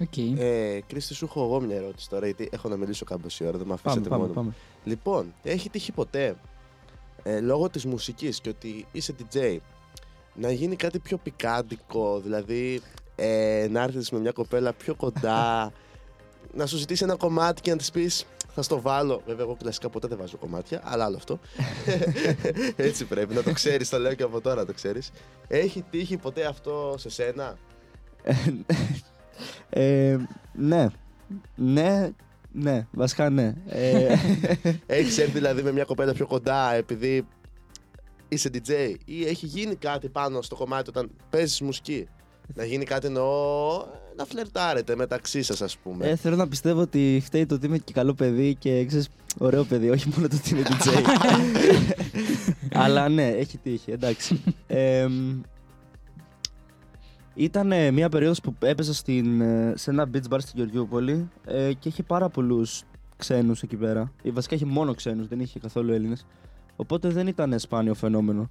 Οκ. Ε, Κρίστη, σου έχω εγώ μια ερώτηση τώρα, γιατί έχω να μιλήσω καμπόση ώρα, δεν με Πάμε, αφήσετε πάμε, μόνο. μου. πάμε. Λοιπόν, έχει τύχει ποτέ ε, λόγω της μουσικής και ότι είσαι DJ να γίνει κάτι πιο πικάντικο, δηλαδή ε, να έρθεις με μια κοπέλα πιο κοντά, να σου ζητήσει ένα κομμάτι και να της πεις θα στο βάλω. Βέβαια, εγώ κλασικά ποτέ δεν βάζω κομμάτια, αλλά άλλο αυτό. Έτσι πρέπει να το ξέρεις, το λέω και από τώρα να το ξέρεις. Έχει τύχει ποτέ αυτό σε σένα; Ε, ναι. Ναι, ναι. Βασικά ναι. Ε, Έχεις έρθει δηλαδή με μια κοπέλα πιο κοντά επειδή είσαι DJ ή έχει γίνει κάτι πάνω στο κομμάτι όταν παίζεις μουσική; Να γίνει κάτι εννοώ να φλερτάρετε μεταξύ σας, ας πούμε. ε, θέλω να πιστεύω ότι φταίει το ότι είμαι και καλό παιδί και ξέρεις, ωραίο παιδί, όχι μόνο το ότι είμαι DJ. Αλλά ναι, έχει τύχει, εντάξει. Ε, ήταν ε, μια περίοδος που έπαιζα στην, ε, σε ένα beach bar στην Γεωργιούπολη ε, και είχε πάρα πολλούς ξένους εκεί πέρα. Ή βασικά είχε μόνο ξένους, δεν είχε καθόλου Έλληνες. Οπότε δεν ήταν σπάνιο φαινόμενο.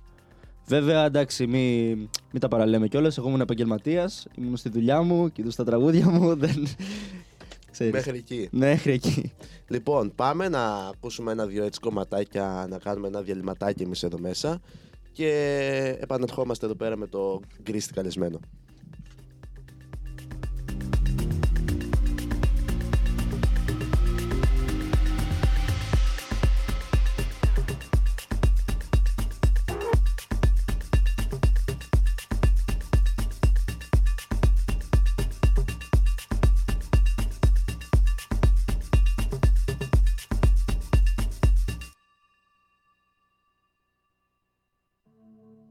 Βέβαια, εντάξει, μην μη τα παραλέμε κιόλας. Εγώ ήμουν επαγγελματίας, ήμουν στη δουλειά μου, κοιτούσα τα τραγούδια μου. Δεν... Ξέρεις. Μέχρι εκεί. Μέχρι εκεί. Λοιπόν, πάμε να ακούσουμε ένα-δυο έτσι κομματάκια, να κάνουμε ένα διαλυματάκι εμείς εδώ μέσα και επανερχόμαστε εδώ πέρα με το γκρίστη καλεσμένο.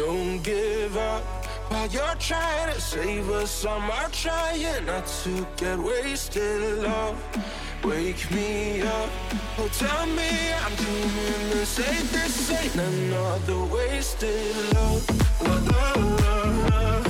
don't give up. While you're trying to save us, I'm trying not to get wasted. Love, wake me up. Oh, tell me I'm doing the safest. This ain't another wasted love. La, la, la,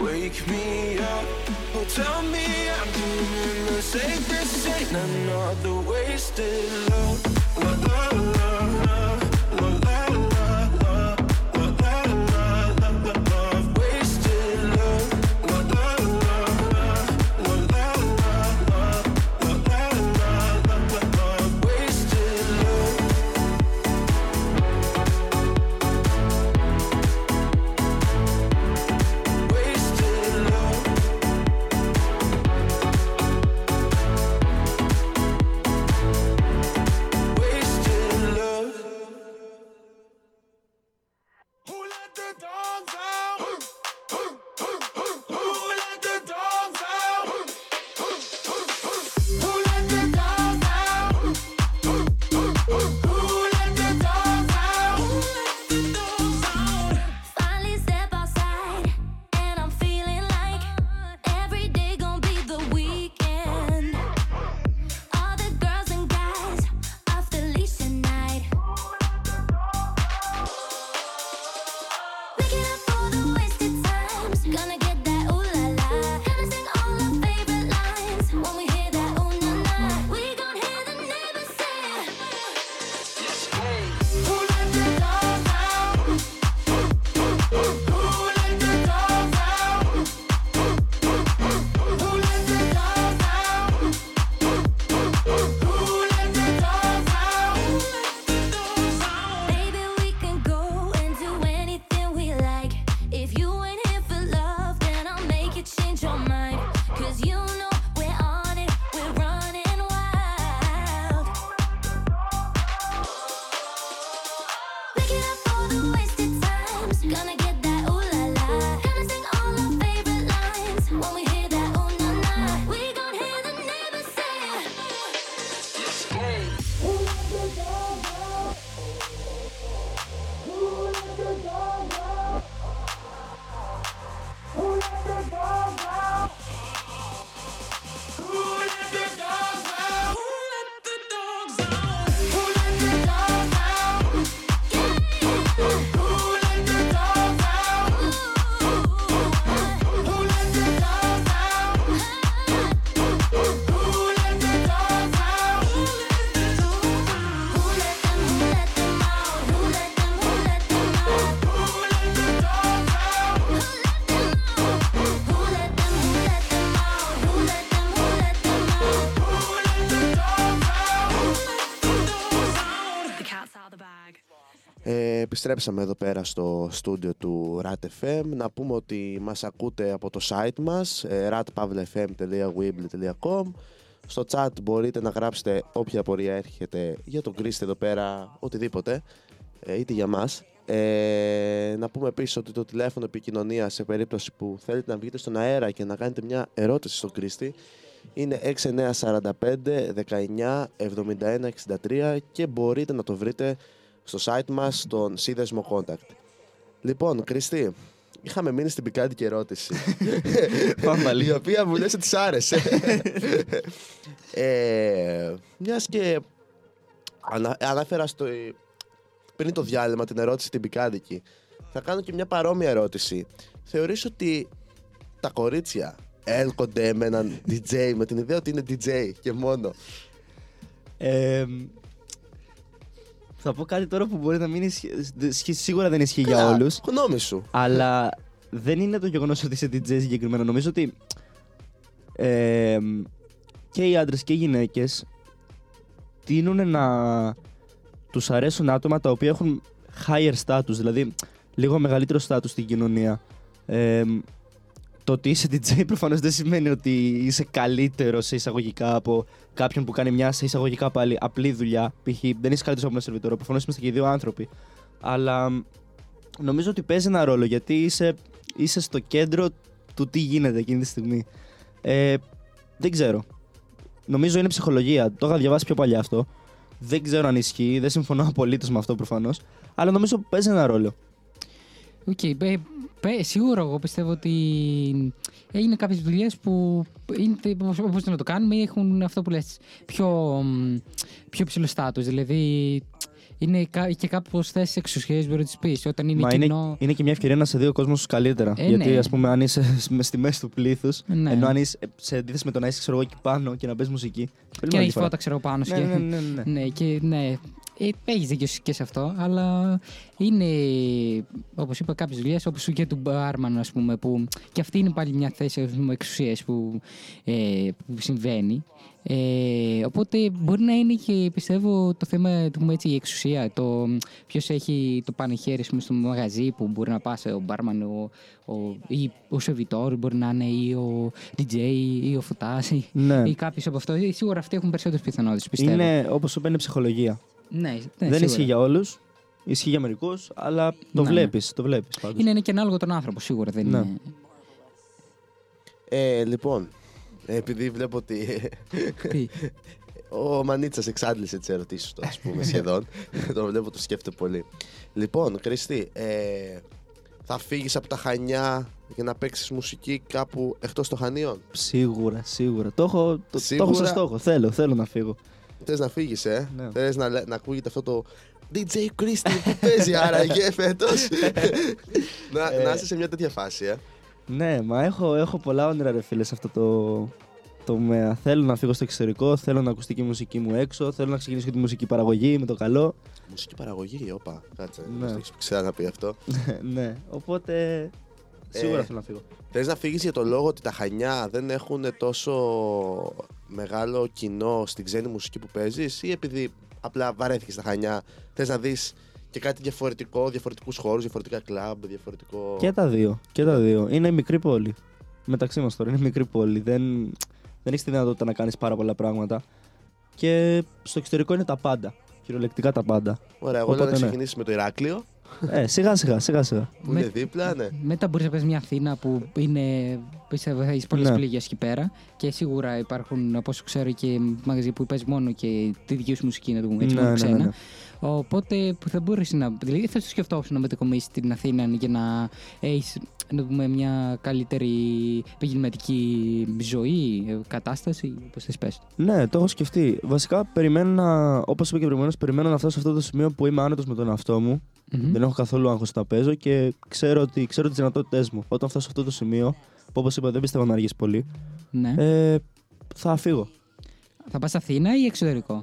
Wake me up, oh tell me I'm doing the safest. Ain't another wasted love. La la επιστρέψαμε εδώ πέρα στο στούντιο του RAT FM. Να πούμε ότι μας ακούτε από το site μας ε, ratpavlefm.weebly.com Στο chat μπορείτε να γράψετε όποια απορία έρχεται για τον Κρίστη εδώ πέρα, οτιδήποτε, ε, είτε για μας. Ε, να πούμε επίσης ότι το τηλέφωνο επικοινωνία σε περίπτωση που θέλετε να βγείτε στον αέρα και να κάνετε μια ερώτηση στον Κρίστη είναι 6945 19 71 63 και μπορείτε να το βρείτε στο site μας στον σύνδεσμο Contact. Λοιπόν, Κριστή, είχαμε μείνει στην πικάντικη ερώτηση. Πάμε πάλι. η οποία μου λες ότι της άρεσε. ε, μιας και ανα, ανάφερα στο, πριν το διάλειμμα την ερώτηση την πικάντικη, θα κάνω και μια παρόμοια ερώτηση. Θεωρείς ότι τα κορίτσια έλκονται με έναν DJ, με την ιδέα ότι είναι DJ και μόνο; Ε, θα πω κάτι τώρα που μπορεί να μην ισχύει. ισχύει- Σίγουρα δεν ισχύει για Καλά, όλους. Γνώμη σου. Αλλά δεν είναι το γεγονός ότι είσαι DJ συγκεκριμένα. Νομίζω ότι ε, και οι άντρες και οι γυναίκες τείνουν να τους αρέσουν άτομα τα οποία έχουν higher status, δηλαδή λίγο μεγαλύτερο status στην κοινωνία. Ε, το ότι είσαι DJ προφανώς δεν σημαίνει ότι είσαι καλύτερος σε εισαγωγικά από κάποιον που κάνει μια σε εισαγωγικά πάλι απλή δουλειά. Π.χ. δεν είσαι καλύτερος από ένα σερβιτόρο. Προφανώς είμαστε και οι δύο άνθρωποι. Αλλά μ, νομίζω ότι παίζει ένα ρόλο γιατί είσαι, είσαι στο κέντρο του τι γίνεται εκείνη τη στιγμή. Ε, δεν ξέρω. Νομίζω είναι ψυχολογία. Το είχα διαβάσει πιο παλιά αυτό. Δεν ξέρω αν ισχύει. Δεν συμφωνώ απολύτως με αυτό προφανώς. Αλλά νομίζω παίζει ένα ρόλο. Οκ, ε, πε- σίγουρα εγώ πιστεύω ότι έγινε κάποιες δουλειές που είναι, όπως να το κάνουμε έχουν αυτό που λες πιο, μ, πιο ψηλό στάτους. Δηλαδή είναι κα- και κάπως θέσεις εξουσία, μπορεί να τη πεις. Όταν είναι Μα είναι, κοινό. είναι και μια ευκαιρία να σε δει ο κόσμος καλύτερα. Ε, Γιατί, ναι. ας πούμε, αν είσαι με στη μέση του πλήθους, Ναι. ενώ αν είσαι σε αντίθεση με το να είσαι ξέρω εγώ, εκεί πάνω και να παίζει μουσική. Πολύ Και να μεγάλη έχει διαφορά. φώτα, ξέρω πάνω σου. Ναι, και- ναι, ναι, ναι, ναι. Ναι, και ναι. Ε, έχει δίκιο και σε αυτό, αλλά είναι όπως είπα, κάποιες δουλειές όπως και του Μπάρμαν, ας πούμε, που και αυτή είναι πάλι μια θέση εξουσίας που, ε, που συμβαίνει. Ε, οπότε μπορεί να είναι και πιστεύω το θέμα του έτσι, η εξουσία. Το ποιος έχει το πάνω χέρι ας πούμε, στο μαγαζί που μπορεί να πας ο Μπάρμαν ο, ο, ή ο Σεβιτόρ, μπορεί να είναι ή ο DJ ή ο Φωτάς ή, Ναι. ή κάποιος από αυτό. Ε, Σίγουρα αυτοί έχουν περισσότερες πιθανότητες, πιστεύω. Είναι όπως σου είπα, είναι ψυχολογία. Ναι, ναι, Δεν σίγουρα. ισχύει για όλους. Ισχύει για μερικούς, αλλά το Ναι, βλέπεις. Το βλέπεις, πάντως. Είναι, είναι και ανάλογο τον άνθρωπο, σίγουρα δεν Ναι. είναι. Ε, λοιπόν, επειδή βλέπω ότι Τι; ο Μανίτσας εξάντλησε τις ερωτήσεις του, ας πούμε, σχεδόν. Τον βλέπω, το σκέφτεται πολύ. Λοιπόν, Χριστί, ε, θα φύγεις από τα Χανιά για να παίξεις μουσική κάπου εκτός των Χανίων; Σίγουρα, σίγουρα. Το έχω, το, το Σίγουρα. έχω σε στόχο. Θέλω, θέλω να φύγω. Θες να φύγεις, ε; Ναι. Θες να, λέ- να ακούγεται αυτό το DJ Christy που παίζει άραγε φέτος. να, Ε. να είσαι σε μια τέτοια φάση, ε. Ναι, μα έχω, έχω πολλά όνειρα, ρε φίλε, σε αυτό το το τομέα. Θέλω να φύγω στο εξωτερικό, θέλω να ακουστεί και η μουσική μου έξω, θέλω να ξεκινήσω και τη μουσική παραγωγή με το καλό. Μουσική παραγωγή, όπα. Κάτσε. Ναι. Ναι. Έχεις ξαναπεί αυτό. ναι, οπότε σίγουρα Ε, θέλω να φύγω. Θες να φύγεις για το λόγο ότι τα Χανιά δεν έχουν τόσο μεγάλο κοινό στην ξένη μουσική που παίζεις, ή επειδή απλά βαρέθηκες στα Χανιά, θες να δεις και κάτι διαφορετικό, διαφορετικούς χώρους, διαφορετικά κλαμπ, διαφορετικό. Και τα δύο. Και τα δύο. Είναι μικρή πόλη. Μεταξύ μας τώρα είναι μικρή πόλη. Δεν, δεν έχεις τη δυνατότητα να κάνεις πάρα πολλά πράγματα. Και στο εξωτερικό είναι τα πάντα. Κυριολεκτικά τα πάντα. Ωραία, εγώ λέω Οπότε να ναι. ξεκινήσεις με το Ηράκλειο, ε, σιγά σιγά, σιγά σιγά. που Με- είναι δίπλα, ναι. Μετά μπορείς να πα μια Αθήνα που είναι. Πιστεύω έχεις πολλές Ναι. πληγές εκεί πέρα. Και σίγουρα υπάρχουν, από όσο ξέρω, και μαγαζί που παίζει μόνο και τη δική σου μουσική, να το πούμε έτσι, Ναι, μόνο ναι, ξένα. Ναι, ναι. Οπότε που θα μπορέσει να. Δηλαδή θα το σκεφτόσουν να μετακομίσεις στην Αθήνα για να έχεις να πούμε, μια καλύτερη επαγγελματική ζωή, ε, κατάσταση, όπως θες πες. Ναι, το έχω σκεφτεί. Βασικά περιμένω να. Όπως είπα και προηγουμένως, περιμένω να φτάσω σε αυτό το σημείο που είμαι άνετος με τον εαυτό μου. Μμμ. Δεν έχω καθόλου άγχος να παίζω και ξέρω, ότι, ξέρω τις δυνατότητές μου. Όταν φτάσω σε αυτό το σημείο, που όπως είπα δεν πιστεύω να αργήσει πολύ, Ναι. ε, θα φύγω. Θα πας Αθήνα ή εξωτερικό;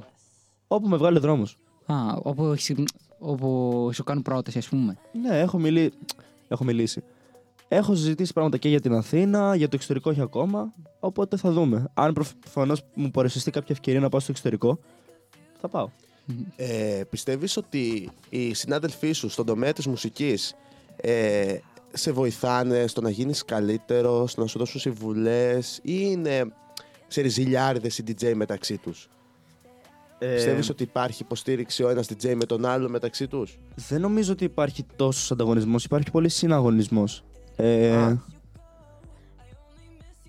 Όπου με βγάλει ο δρόμος. Α, όπου, έχεις- όπου σου κάνουν πρόταση, ας πούμε. Ναι, έχω, μιλή... έχω μιλήσει. Έχω συζητήσει πράγματα και για την Αθήνα, για το εξωτερικό όχι ακόμα. Οπότε θα δούμε. Αν προφανώς μου παρουσιαστεί κάποια ευκαιρία να πάω στο εξωτερικό, θα πάω. Ε, πιστεύεις ότι οι συνάδελφοί σου στον τομέα της μουσικής ε, σε βοηθάνε στο να γίνεις καλύτερος, στο να σου δώσουν συμβουλές ή είναι ξέρεις, ζηλιάριδες οι DJ μεταξύ τους; Ε, Πιστεύεις ότι υπάρχει υποστήριξη ο ένας DJ με τον άλλο μεταξύ τους; Δεν νομίζω ότι υπάρχει τόσος ανταγωνισμός, υπάρχει πολύ συναγωνισμός. Ε, Α.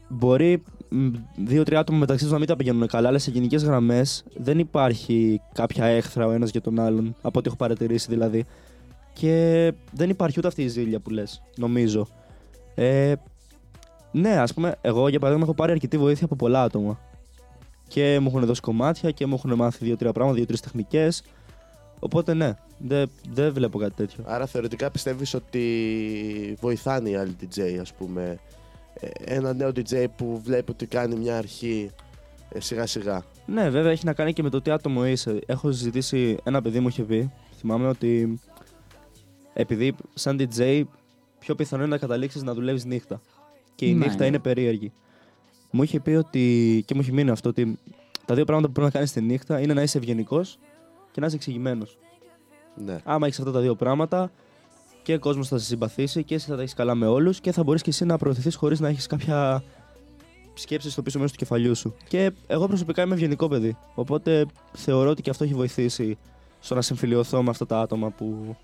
μπορεί μ, δύο-τρία άτομα μεταξύ τους να μην τα πηγαίνουν καλά, αλλά σε γενικές γραμμές δεν υπάρχει κάποια έχθρα ο ένας για τον άλλον, από ό,τι έχω παρατηρήσει δηλαδή. Και δεν υπάρχει ούτε αυτή η ζήλια που λες, νομίζω. Ε, ναι, ας πούμε, εγώ για παράδειγμα έχω πάρει αρκετή βοήθεια από πολλά άτομα. Και μου έχουν δώσει κομμάτια και μου έχουν μάθει δύο-τρία πράγματα, δύο-τρεις τεχνικές. Οπότε ναι, δεν δεν βλέπω κάτι τέτοιο. Άρα θεωρητικά πιστεύεις ότι βοηθάνε οι άλλοι DJ ας πούμε. Ε, Ένα νέο DJ που βλέπει ότι κάνει μια αρχή ε, σιγά σιγά. Ναι, βέβαια έχει να κάνει και με το τι άτομο είσαι. Έχω συζητήσει, ένα παιδί μου είχε πει, θυμάμαι ότι επειδή σαν DJ πιο πιθανό είναι να καταλήξεις να δουλεύεις νύχτα. Και η Ναι, νύχτα ναι. είναι περίεργη. Μου είχε πει ότι, και μου έχει μείνει αυτό, ότι τα δύο πράγματα που πρέπει να κάνεις τη νύχτα είναι να είσαι ευγενικός και να είσαι εξηγημένος. Ναι. Άμα έχεις αυτά τα δύο πράγματα, και ο κόσμος θα σε συμπαθήσει και εσύ θα τα έχεις καλά με όλους και θα μπορείς και εσύ να προωθηθείς χωρίς να έχεις κάποια σκέψη στο πίσω μέρος του κεφαλιού σου. Και εγώ προσωπικά είμαι ευγενικό παιδί. Οπότε θεωρώ ότι και αυτό έχει βοηθήσει στο να συμφιλειωθώ με αυτά τα άτομα που,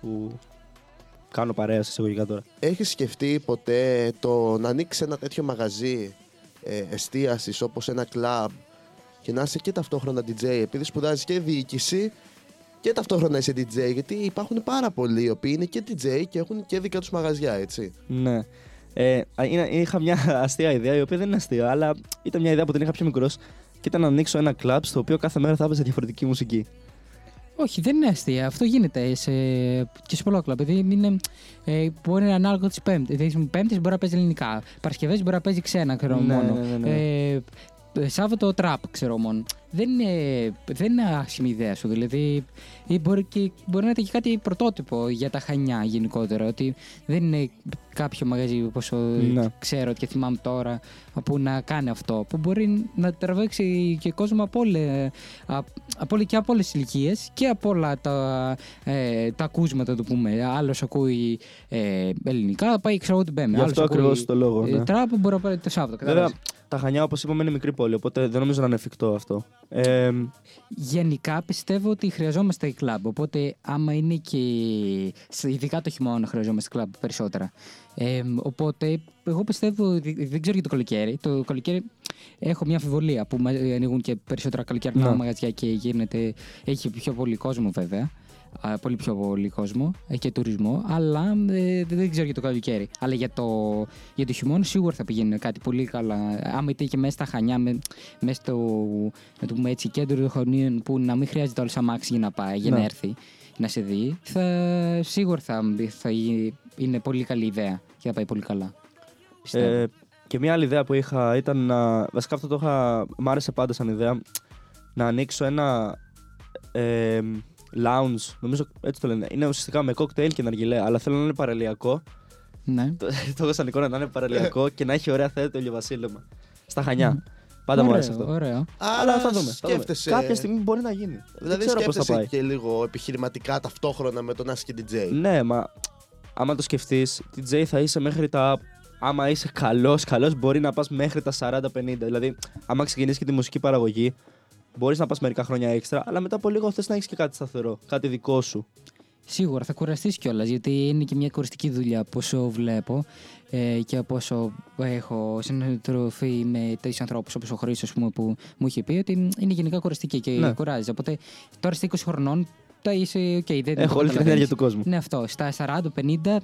που κάνω παρέα σε εισαγωγικά τώρα. Έχεις σκεφτεί ποτέ το να ανοίξεις ένα τέτοιο μαγαζί ε, εστίασης όπως ένα κλαμπ και να είσαι και ταυτόχρονα DJ επειδή σπουδάζεις και διοίκηση και ταυτόχρονα είσαι DJ γιατί υπάρχουν πάρα πολλοί οι οποίοι είναι και DJ και έχουν και δικά τους μαγαζιά έτσι. Ναι. Ε, α, είναι- είχα μια αστεία ιδέα, η οποία δεν είναι αστεία, αλλά ήταν μια ιδέα που την είχα πιο μικρός και ήταν να ανοίξω ένα κλαμπ στο οποίο κάθε μέρα θα έπαιζε διαφορετική μουσική. Όχι, δεν είναι αστεία. Αυτό γίνεται σε, και σε πολλά κλαμπ. Δηλαδή είναι, ε, μπορεί να είναι ανάλογο της Πέμπτης. Δηλαδή, Πέμπτης μπορεί να παίζει ελληνικά. Παρασκευές μπορεί να παίζει ξένα, ξέρω Ναι, μόνο. ναι, ναι, ναι. Ε, ε, Σάββατο τραπ, ξέρω μόνο. Δεν είναι, δεν είναι άσχημη ιδέα σου. Δηλαδή, ή μπορεί, και, μπορεί να είναι και κάτι πρωτότυπο για τα χανιά γενικότερα. Ότι δεν είναι κάποιο μαγαζί όπως Ναι. ξέρω και θυμάμαι τώρα που να κάνει αυτό. Που μπορεί να τραβήξει και κόσμο από, όλε, από, όλε- και από όλες τις ηλικίες και από όλα τα, ε, τα ακούσματα του πούμε. Άλλος ακούει ε, ελληνικά, πάει ξέρω εγώ την Πέμπτη. Γι' Άλλος αυτό ακούει, ακριβώς το λόγο, ε, ναι. Τραπ μπορεί να πάρει το Σάββατο. Βέβαια, κατάλαβες. τα Χανιά, όπως είπαμε, είναι μικρή πόλη, οπότε δεν νομίζω να είναι εφικτό αυτό. Ε, Γενικά πιστεύω ότι χρειαζόμαστε κλαμπ. Οπότε, άμα είναι και. σε- ειδικά το χειμώνα, χρειαζόμαστε κλαμπ περισσότερα. Ε, οπότε, εγώ πιστεύω. δι- Δεν ξέρω για το καλοκαίρι. Το καλοκαίρι έχω μια αμφιβολία που μα- ανοίγουν και περισσότερα καλοκαιρινά Ναι. μαγαζιά και γίνεται. Έχει πιο πολύ κόσμο βέβαια. Α, Πολύ πιο πολύ κόσμο ε, και τουρισμό, αλλά ε, δεν ξέρω για το καλοκαίρι. Αλλά για το, για το χειμώνα σίγουρα θα πηγαίνει κάτι πολύ καλά. Άμα είτε και μέσα στα χανιά, με, μέσα στο να το πούμε έτσι, κέντρο των χωνίων που να μην χρειάζεται όλο αμάξι για να πάει, για Ναι. να έρθει να σε δει, θα, σίγουρα θα, θα είναι πολύ καλή ιδέα και θα πάει πολύ καλά. Πιστεύω. ε, και μια άλλη ιδέα που είχα ήταν να. Βασικά αυτό το είχα. Μ' άρεσε πάντα σαν ιδέα. Να ανοίξω ένα. Ε, lounge, νομίζω έτσι το λένε. Είναι ουσιαστικά με κόκτέιλ και ναργιλέ, αλλά θέλω να είναι παραλιακό. ναι. Το, το έχω σαν εικόνα να είναι παραλιακό και να έχει ωραία θέα το ηλιοβασίλεμα. Στα Χανιά. Πάντα μου ωραίο, άρεσε αυτό. ωραίο. Αλλά θα δούμε. θα δούμε. σκέφτεσαι- Κάποια στιγμή μπορεί να γίνει. Δηλαδή δεν ξέρω πώς θα σκέφτεσαι πάει. και λίγο επιχειρηματικά ταυτόχρονα με τον Άσκη DJ. Ναι, μα άμα το σκεφτείς, DJ θα είσαι μέχρι τα. Άμα είσαι καλός, καλός μπορεί να πας μέχρι τα 40-50. Δηλαδή, άμα ξεκινήσεις και τη μουσική παραγωγή, μπορείς να πας μερικά χρόνια έξτρα, αλλά μετά από λίγο θες να έχεις και κάτι σταθερό, κάτι δικό σου. Σίγουρα θα κουραστείς κιόλας, γιατί είναι και μια κουραστική δουλειά από όσο βλέπω ε, και από όσο έχω συνοτροφή με τέτοιους ανθρώπους όπως ο Χρήστος που μου είχε πει ότι είναι γενικά κουραστική και Ναι. κουράζεις. Οπότε τώρα στα 20 χρονών τα είσαι οκ. δεν Έχω το όλη την καταλαβαίνεις. ενέργεια του κόσμου. Ναι, αυτό. Στα 40-50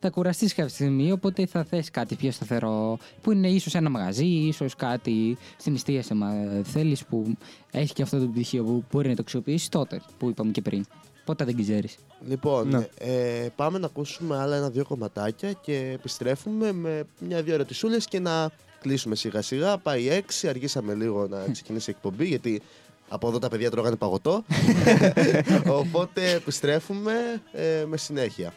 θα κουραστείς κάποια στιγμή, οπότε θα θες κάτι πιο σταθερό που είναι ίσως ένα μαγαζί, ίσως κάτι στην εστίαση. Μα θέλεις που έχει και αυτό το πτυχίο που μπορεί να το αξιοποιήσεις τότε που είπαμε και πριν. Ποτέ δεν ξέρεις. Λοιπόν, Ναι. ε, πάμε να ακούσουμε άλλα ένα-δύο κομματάκια και επιστρέφουμε με μια-δύο ερωτησούλες και να κλείσουμε σιγά-σιγά. Πάει έξι, αργήσαμε λίγο να ξεκινήσει η εκπομπή γιατί από εδώ τα παιδιά τρώγανε παγωτό. Οπότε επιστρέφουμε ε, με συνέχεια.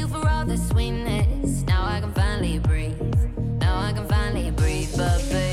You for all the sweetness. Now I can finally breathe. Now I can finally breathe. But baby,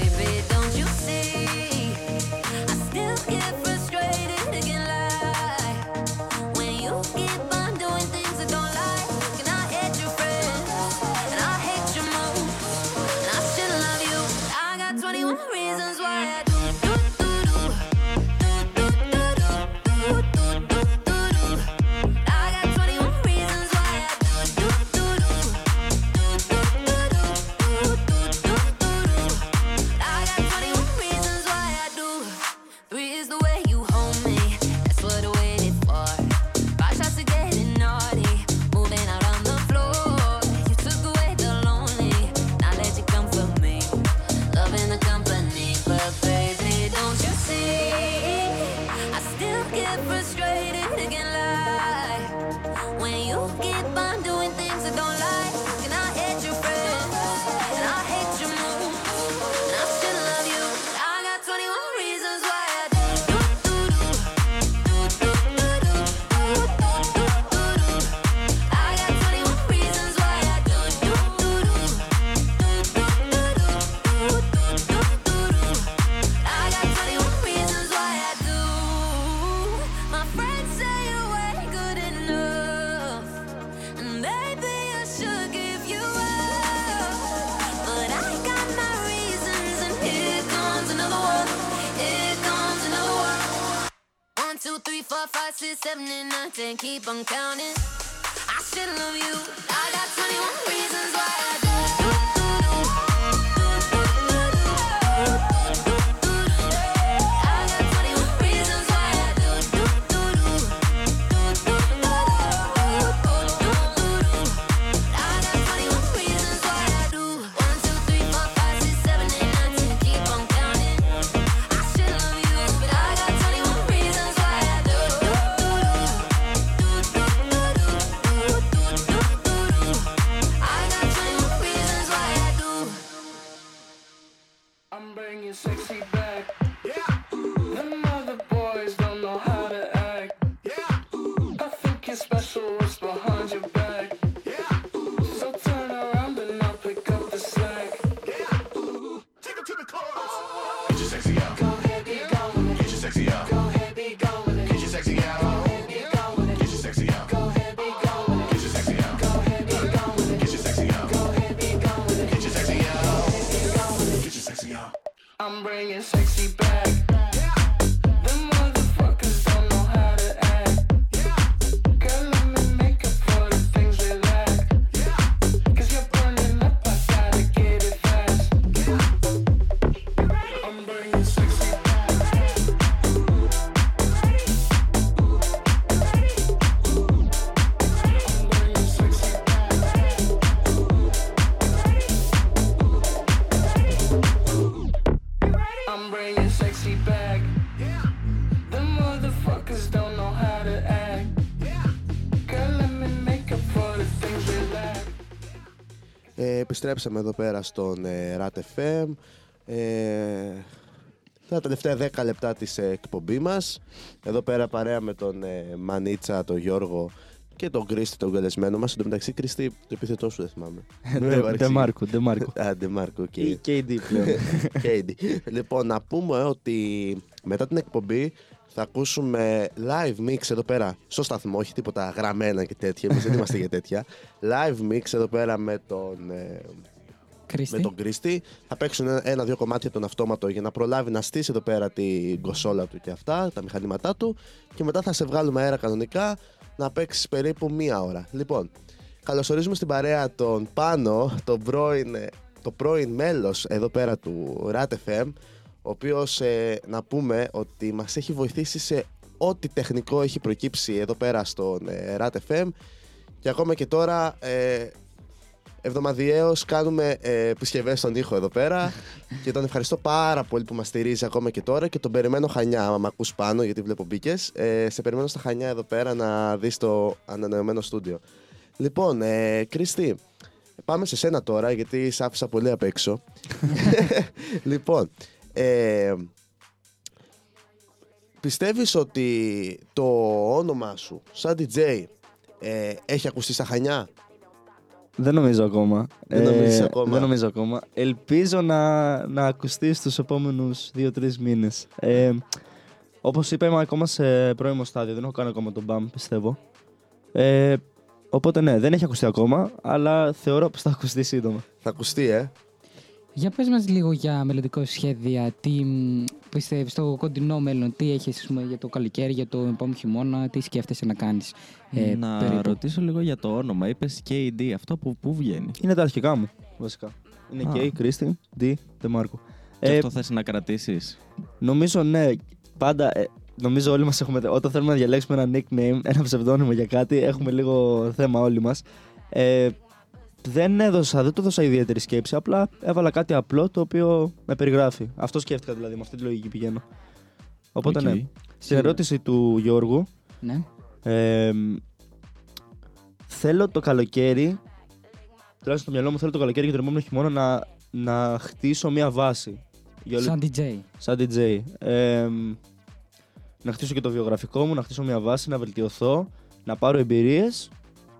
επιστρέψαμε εδώ πέρα στον ε, RAT FM. Ε, τα τελευταία 10 λεπτά της ε, εκπομπή μας. Εδώ πέρα παρέα με τον ε, Μανίτσα, τον Γιώργο και τον Κρίστη, τον καλεσμένο μας. Εν τω μεταξύ, Κρίστη, το επίθετό σου δεν θυμάμαι. Μην με παρεξηγείς. Ντεμάρκο, Ντεμάρκο. Α, Ντεμάρκο, οκ. Ή KD πλέον. KD. λοιπόν, να πούμε ότι μετά την εκπομπή θα ακούσουμε live mix εδώ πέρα στο σταθμό, όχι τίποτα γραμμένα και τέτοια, εμείς δεν είμαστε για τέτοια. Live mix εδώ πέρα με τον, ε, Κρίστη. με τον Κρίστη. Θα παίξουν ένα- ένα-δύο κομμάτια τον αυτόματο για να προλάβει να στήσει εδώ πέρα την κοσόλα του και αυτά, τα μηχανήματά του. Και μετά θα σε βγάλουμε αέρα κανονικά να παίξεις περίπου μία ώρα. Λοιπόν, καλωσορίζουμε στην παρέα τον Πάνο, τον πρώην, ε, το πρώην μέλος εδώ πέρα του RAT FM, ο οποίος ε, να πούμε ότι μας έχει βοηθήσει σε ό,τι τεχνικό έχει προκύψει εδώ πέρα στον ε, RAT FM και ακόμα και τώρα ε, εβδομαδιαίως κάνουμε ε, επισκευές στον ήχο εδώ πέρα και τον ευχαριστώ πάρα πολύ που μας στηρίζει ακόμα και τώρα και τον περιμένω Χανιά, άμα με ακούς πάνω γιατί βλέπω μπήκες. Ε, σε περιμένω στα Χανιά εδώ πέρα να δεις το ανανεωμένο στούντιο. Λοιπόν, ε, Κρίστη, πάμε σε σένα τώρα γιατί σ' άφησα πολύ απ' έξω. λοιπόν, ε, πιστεύεις ότι το όνομα σου σαν DJ ε, έχει ακουστεί στα Χανιά; Δεν νομίζω ακόμα. Ε, Δεν νομίζεις ακόμα; Δεν νομίζω ακόμα. Ελπίζω να, να ακουστεί στους επόμενους 2-3 μήνες. Ε, όπως είπα, είμαι ακόμα σε πρώιμο στάδιο. Δεν έχω κάνει ακόμα τον BAM, πιστεύω. Ε, οπότε ναι, δεν έχει ακουστεί ακόμα, αλλά θεωρώ πως θα ακουστεί σύντομα. Θα ακουστεί, ε. Για πες μας λίγο για μελλοντικό σχέδια, τι μ, πιστεύεις στο κοντινό μέλλον, τι έχεις ας πούμε, για το καλοκαίρι, για το επόμενο χειμώνα, τι σκέφτεσαι να κάνεις ε, να περίπου; ρωτήσω λίγο για το όνομα. Είπες KD, αυτό που πού βγαίνει; Είναι τα αρχικά μου, βασικά. Είναι Α. K, Κρίστη, D, Ντεμάρκο. Και Ε, αυτό θες να κρατήσεις; Νομίζω ναι. Πάντα. ε, νομίζω όλοι μας έχουμε. Όταν θέλουμε να διαλέξουμε ένα nickname, ένα ψευδόνυμο για κάτι, έχουμε λίγο θέμα όλοι μας. Ε, δεν έδωσα, δεν το έδωσα ιδιαίτερη σκέψη. Απλά έβαλα κάτι απλό το οποίο με περιγράφει. Αυτό σκέφτηκα δηλαδή, με αυτή τη λογική πηγαίνω. Οπότε Οκ. ναι. Στην ερώτηση του Γιώργου, Ναι. ε, θέλω το καλοκαίρι, τουλάχιστον στο μυαλό μου θέλω το καλοκαίρι για τον επόμενο χειμώνα να, να χτίσω μια βάση. Για όλη- Σαν DJ. σαν DJ. Ε, να χτίσω και το βιογραφικό μου, να χτίσω μια βάση, να βελτιωθώ, να πάρω εμπειρίες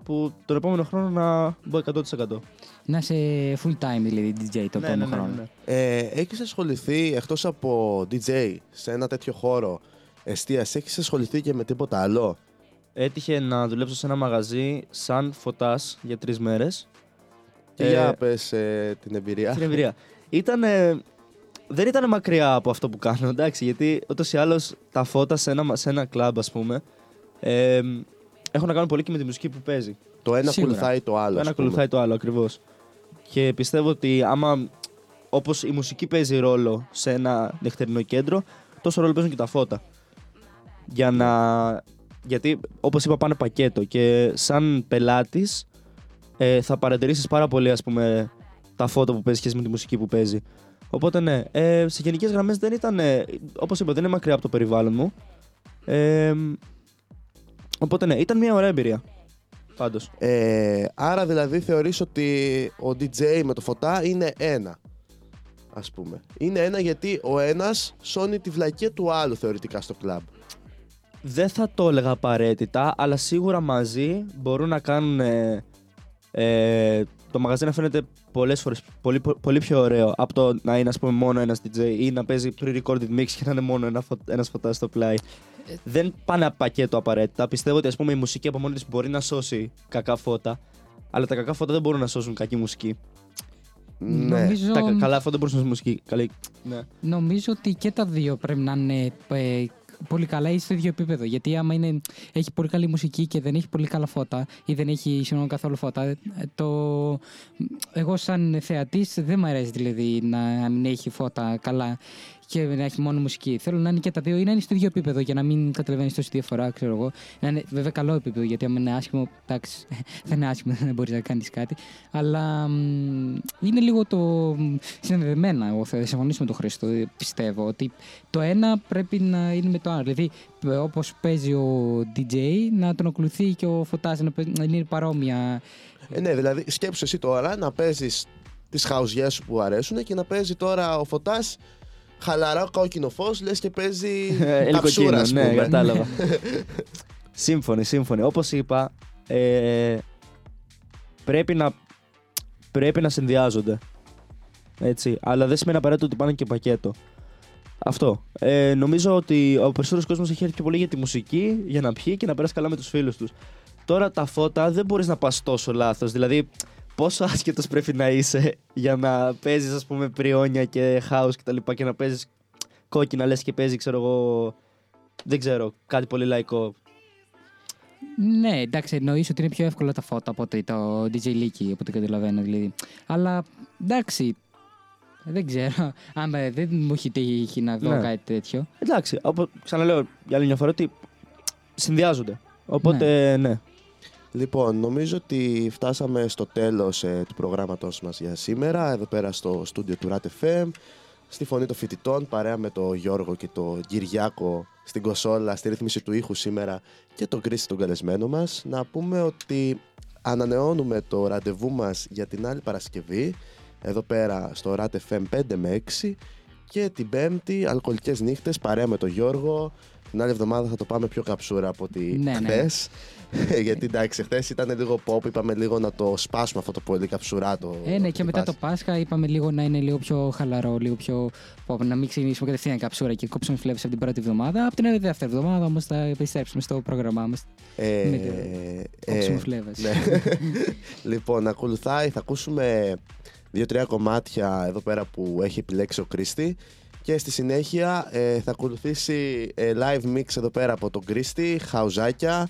που τον επόμενο χρόνο να μπω 100%. Να είσαι full time δηλαδή DJ το Ναι, επόμενο ναι, ναι, χρόνο. ναι. ε έχεις ασχοληθεί εκτός από DJ σε ένα τέτοιο χώρο εστίασης, έχεις ασχοληθεί και με τίποτα άλλο; Έτυχε να δουλέψω σε ένα μαγαζί σαν φωτάς για τρεις μέρες. Και για πες ε, την εμπειρία; Την εμπειρία. Ήταν. ε, δεν ήταν μακριά από αυτό που κάνω, εντάξει, γιατί ούτως ή άλλως τα φώτα σε ένα, σε ένα κλαμπ, ας πούμε, ε, έχουν να κάνουν πολύ και με τη μουσική που παίζει. Το ένα Σίγουρα. ακολουθάει το άλλο. Το ένα ας πούμε. ακολουθάει το άλλο ακριβώς. Και πιστεύω ότι άμα όπως η μουσική παίζει ρόλο σε ένα νυχτερινό κέντρο, τόσο ρόλο παίζουν και τα φώτα. Για να. Γιατί, όπως είπα, πάνε πακέτο και σαν πελάτης ε, θα παρατηρήσεις πάρα πολύ, ας πούμε, τα φώτα που παίζει σχέση με τη μουσική που παίζει. Οπότε, ναι, ε, σε γενικές γραμμές δεν ήταν. Όπως είπα, δεν είναι μακριά από το περιβάλλον μου. Ε, οπότε, ναι, ήταν μια ωραία εμπειρία. Πάντως. Ε, άρα δηλαδή θεωρείς ότι ο DJ με το φωτά είναι ένα. Ας πούμε. Είναι ένα γιατί ο ένας σώνει τη βλακία του άλλου θεωρητικά στο κλαμπ. Δεν θα το έλεγα απαραίτητα, αλλά σίγουρα μαζί μπορούν να κάνουν ε, ε, το μαγαζί να φαίνεται πολλές φορές πολύ, πολύ πιο ωραίο από το να είναι ας πούμε μόνο ένας DJ ή να παίζει pre-recorded mix και να είναι μόνο ένα, φω- ένας φωτάς στο πλάι. Δεν πάνε πακέτο απαραίτητα. Πιστεύω ότι ας πούμε η μουσική από μόνη της μπορεί να σώσει κακά φώτα, αλλά τα κακά φώτα δεν μπορούν να σώσουν κακή μουσική. Ναι. Νομίζω, Τα κα- καλά φώτα μπορούν να σώσουν μουσική. Καλή. Ναι. νομίζω ότι και τα δύο πρέπει να είναι ε, πολύ καλά ή στο ίδιο επίπεδο. Γιατί άμα είναι, έχει πολύ καλή μουσική και δεν έχει πολύ καλά φώτα ή δεν έχει συγγνώμη καθόλου φώτα, ε, το, εγώ σαν θεατής δεν μου αρέσει δηλαδή να μην έχει φώτα καλά και να έχει μόνο μουσική. Θέλω να είναι και τα δύο ή να είναι στο ίδιο επίπεδο για να μην καταλαβαίνεις τόση διαφορά, ξέρω εγώ. Να είναι βέβαια καλό επίπεδο, γιατί άμα είναι άσχημο, εντάξει, δεν είναι άσχημο, δεν μπορείς να κάνεις κάτι. Αλλά μ, είναι λίγο το μ, συνδεδεμένα. Εγώ θα συμφωνήσω με τον Χρήστο. ε, Πιστεύω ότι το ένα πρέπει να είναι με το άλλο. Δηλαδή, όπως παίζει ο DJ, να τον ακολουθεί και ο φωτά, να, παίζει- να είναι παρόμοια. Ε, ναι, δηλαδή σκέψου εσύ τώρα να παίζεις τις χαουζιές σου που αρέσουν και να παίζει τώρα ο φωτάς χαλαρά κόκκινο φως λες και παίζει Ε, καψούρα Ελικοκίνο, ας ναι, πούμε. κατάλαβα. σύμφωνοι, σύμφωνοι. Όπως είπα, ε, πρέπει να, πρέπει να συνδυάζονται. Έτσι. Αλλά δεν σημαίνει απαραίτητο ότι πάνε και πακέτο. Αυτό. Ε, νομίζω ότι ο περισσότερος κόσμος έχει έρθει πιο πολύ για τη μουσική, για να πιει και να περάσει καλά με τους φίλους τους. Τώρα τα φώτα δεν μπορείς να πας τόσο λάθος. Δηλαδή, πόσο άσχετο πρέπει να είσαι για να παίζεις, ας πούμε, πριόνια και house και τα λοιπά και να παίζεις κόκκινα λες και παίζει, ξέρω εγώ. Δεν ξέρω, κάτι πολύ λαϊκό. Ναι, εντάξει, εννοείς ότι είναι πιο εύκολα τα φώτα από ότι το DJ Leaky, από ό,τι καταλαβαίνω δηλαδή. Αλλά εντάξει, δεν ξέρω. Αν ε, δεν μου έχει τύχει να δω Ναι. κάτι τέτοιο. Εντάξει, όπω ξαναλέω για άλλη μια φορά ότι συνδυάζονται. Οπότε, ναι. Λοιπόν, νομίζω ότι φτάσαμε στο τέλος ε, του προγράμματος μας για σήμερα, εδώ πέρα στο στούντιο του RAT.FM, στη φωνή των φοιτητών, παρέα με τον Γιώργο και τον Κυριάκο στην κοσόλα, στη ρύθμιση του ήχου σήμερα και τον Κρίστη τον καλεσμένο μας. Να πούμε ότι ανανεώνουμε το ραντεβού μας για την άλλη Παρασκευή, εδώ πέρα στο RAT.FM 5 με 6 και την Πέμπτη αλκοολικές νύχτες παρέα με τον Γιώργο. Την άλλη εβδομάδα θα το πάμε πιο καψούρα από ότι Ναι, ναι. χθες. Γιατί εντάξει, χθες ήταν λίγο pop, είπαμε λίγο να το σπάσουμε αυτό το πολύ καψουρά το. Ε, ναι, τη και μετά το φάση. Πάσχα είπαμε λίγο να είναι λίγο πιο χαλαρό, λίγο πιο. pop, να μην ξεκινήσουμε κατευθείαν καψούρα και κόψουμε φλέβε από την πρώτη εβδομάδα. Από την άλλη δεύτερη εβδομάδα όμως θα επιστρέψουμε στο πρόγραμμά μας. Ε, με το- ε, Κόψουμε φλέβες. ναι. λοιπόν, ακολουθάει, θα ακούσουμε δύο-τρία κομμάτια εδώ πέρα που έχει επιλέξει ο Κρίστη. Και στη συνέχεια ε, θα ακολουθήσει ε, live mix εδώ πέρα από τον Κρίστη, χαουζάκια,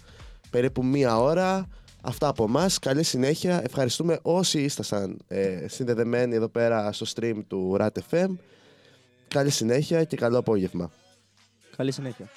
περίπου μία ώρα. Αυτά από εμάς. Καλή συνέχεια. Ευχαριστούμε όσοι ήσασταν ε, συνδεδεμένοι εδώ πέρα στο stream του RAT.FM. Καλή συνέχεια και καλό απόγευμα. Καλή συνέχεια.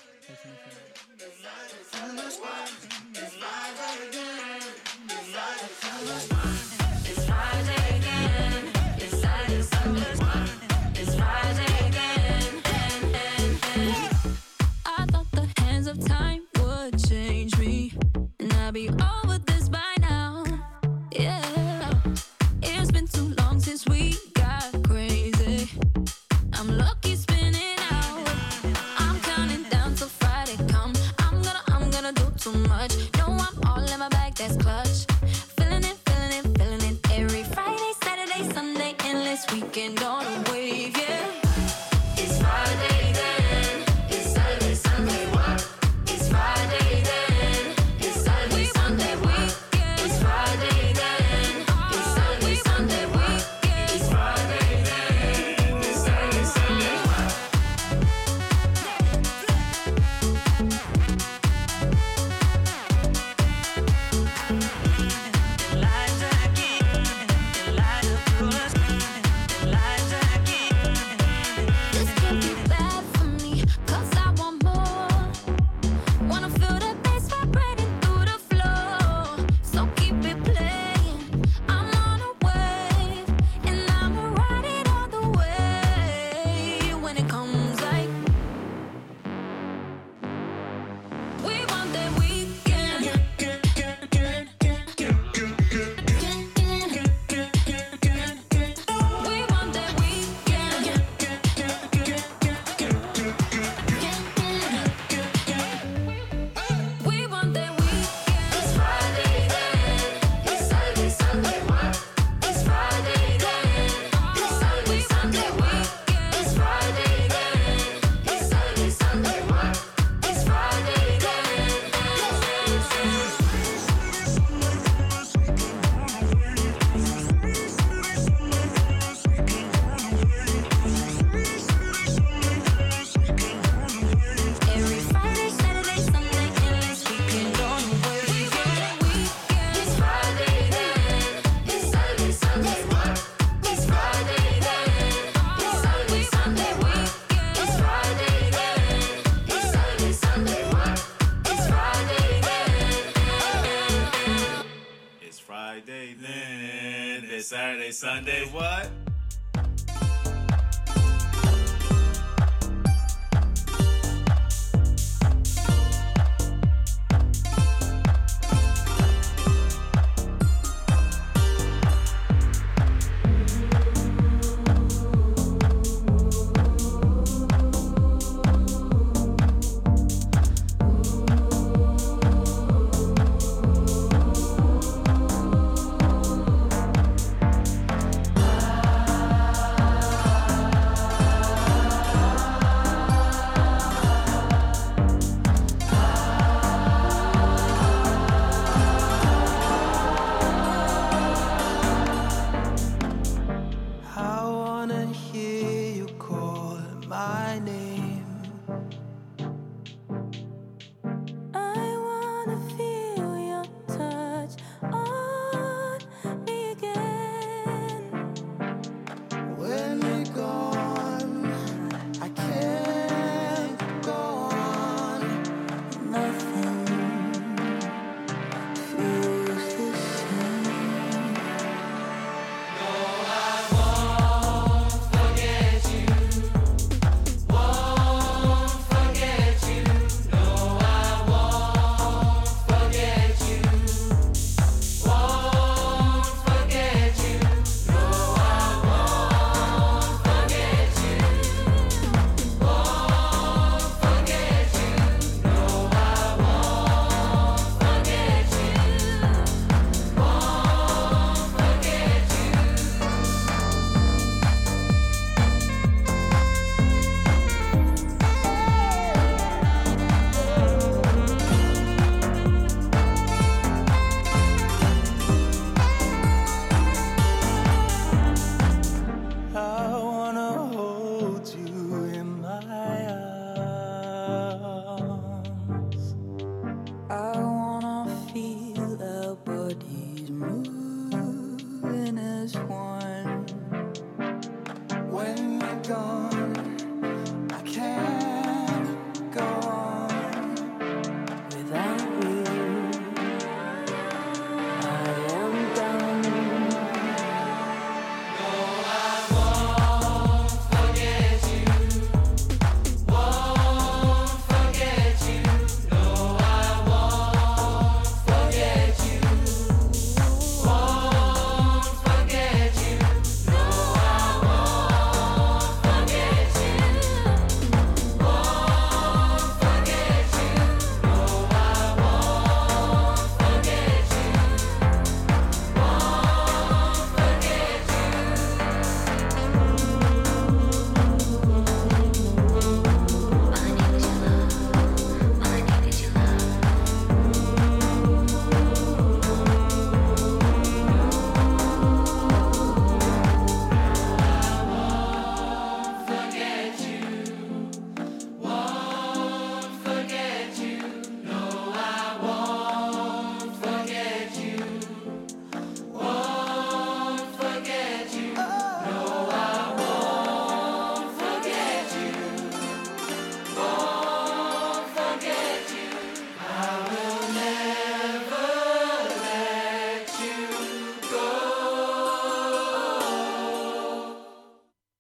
Saturday, Sunday, what?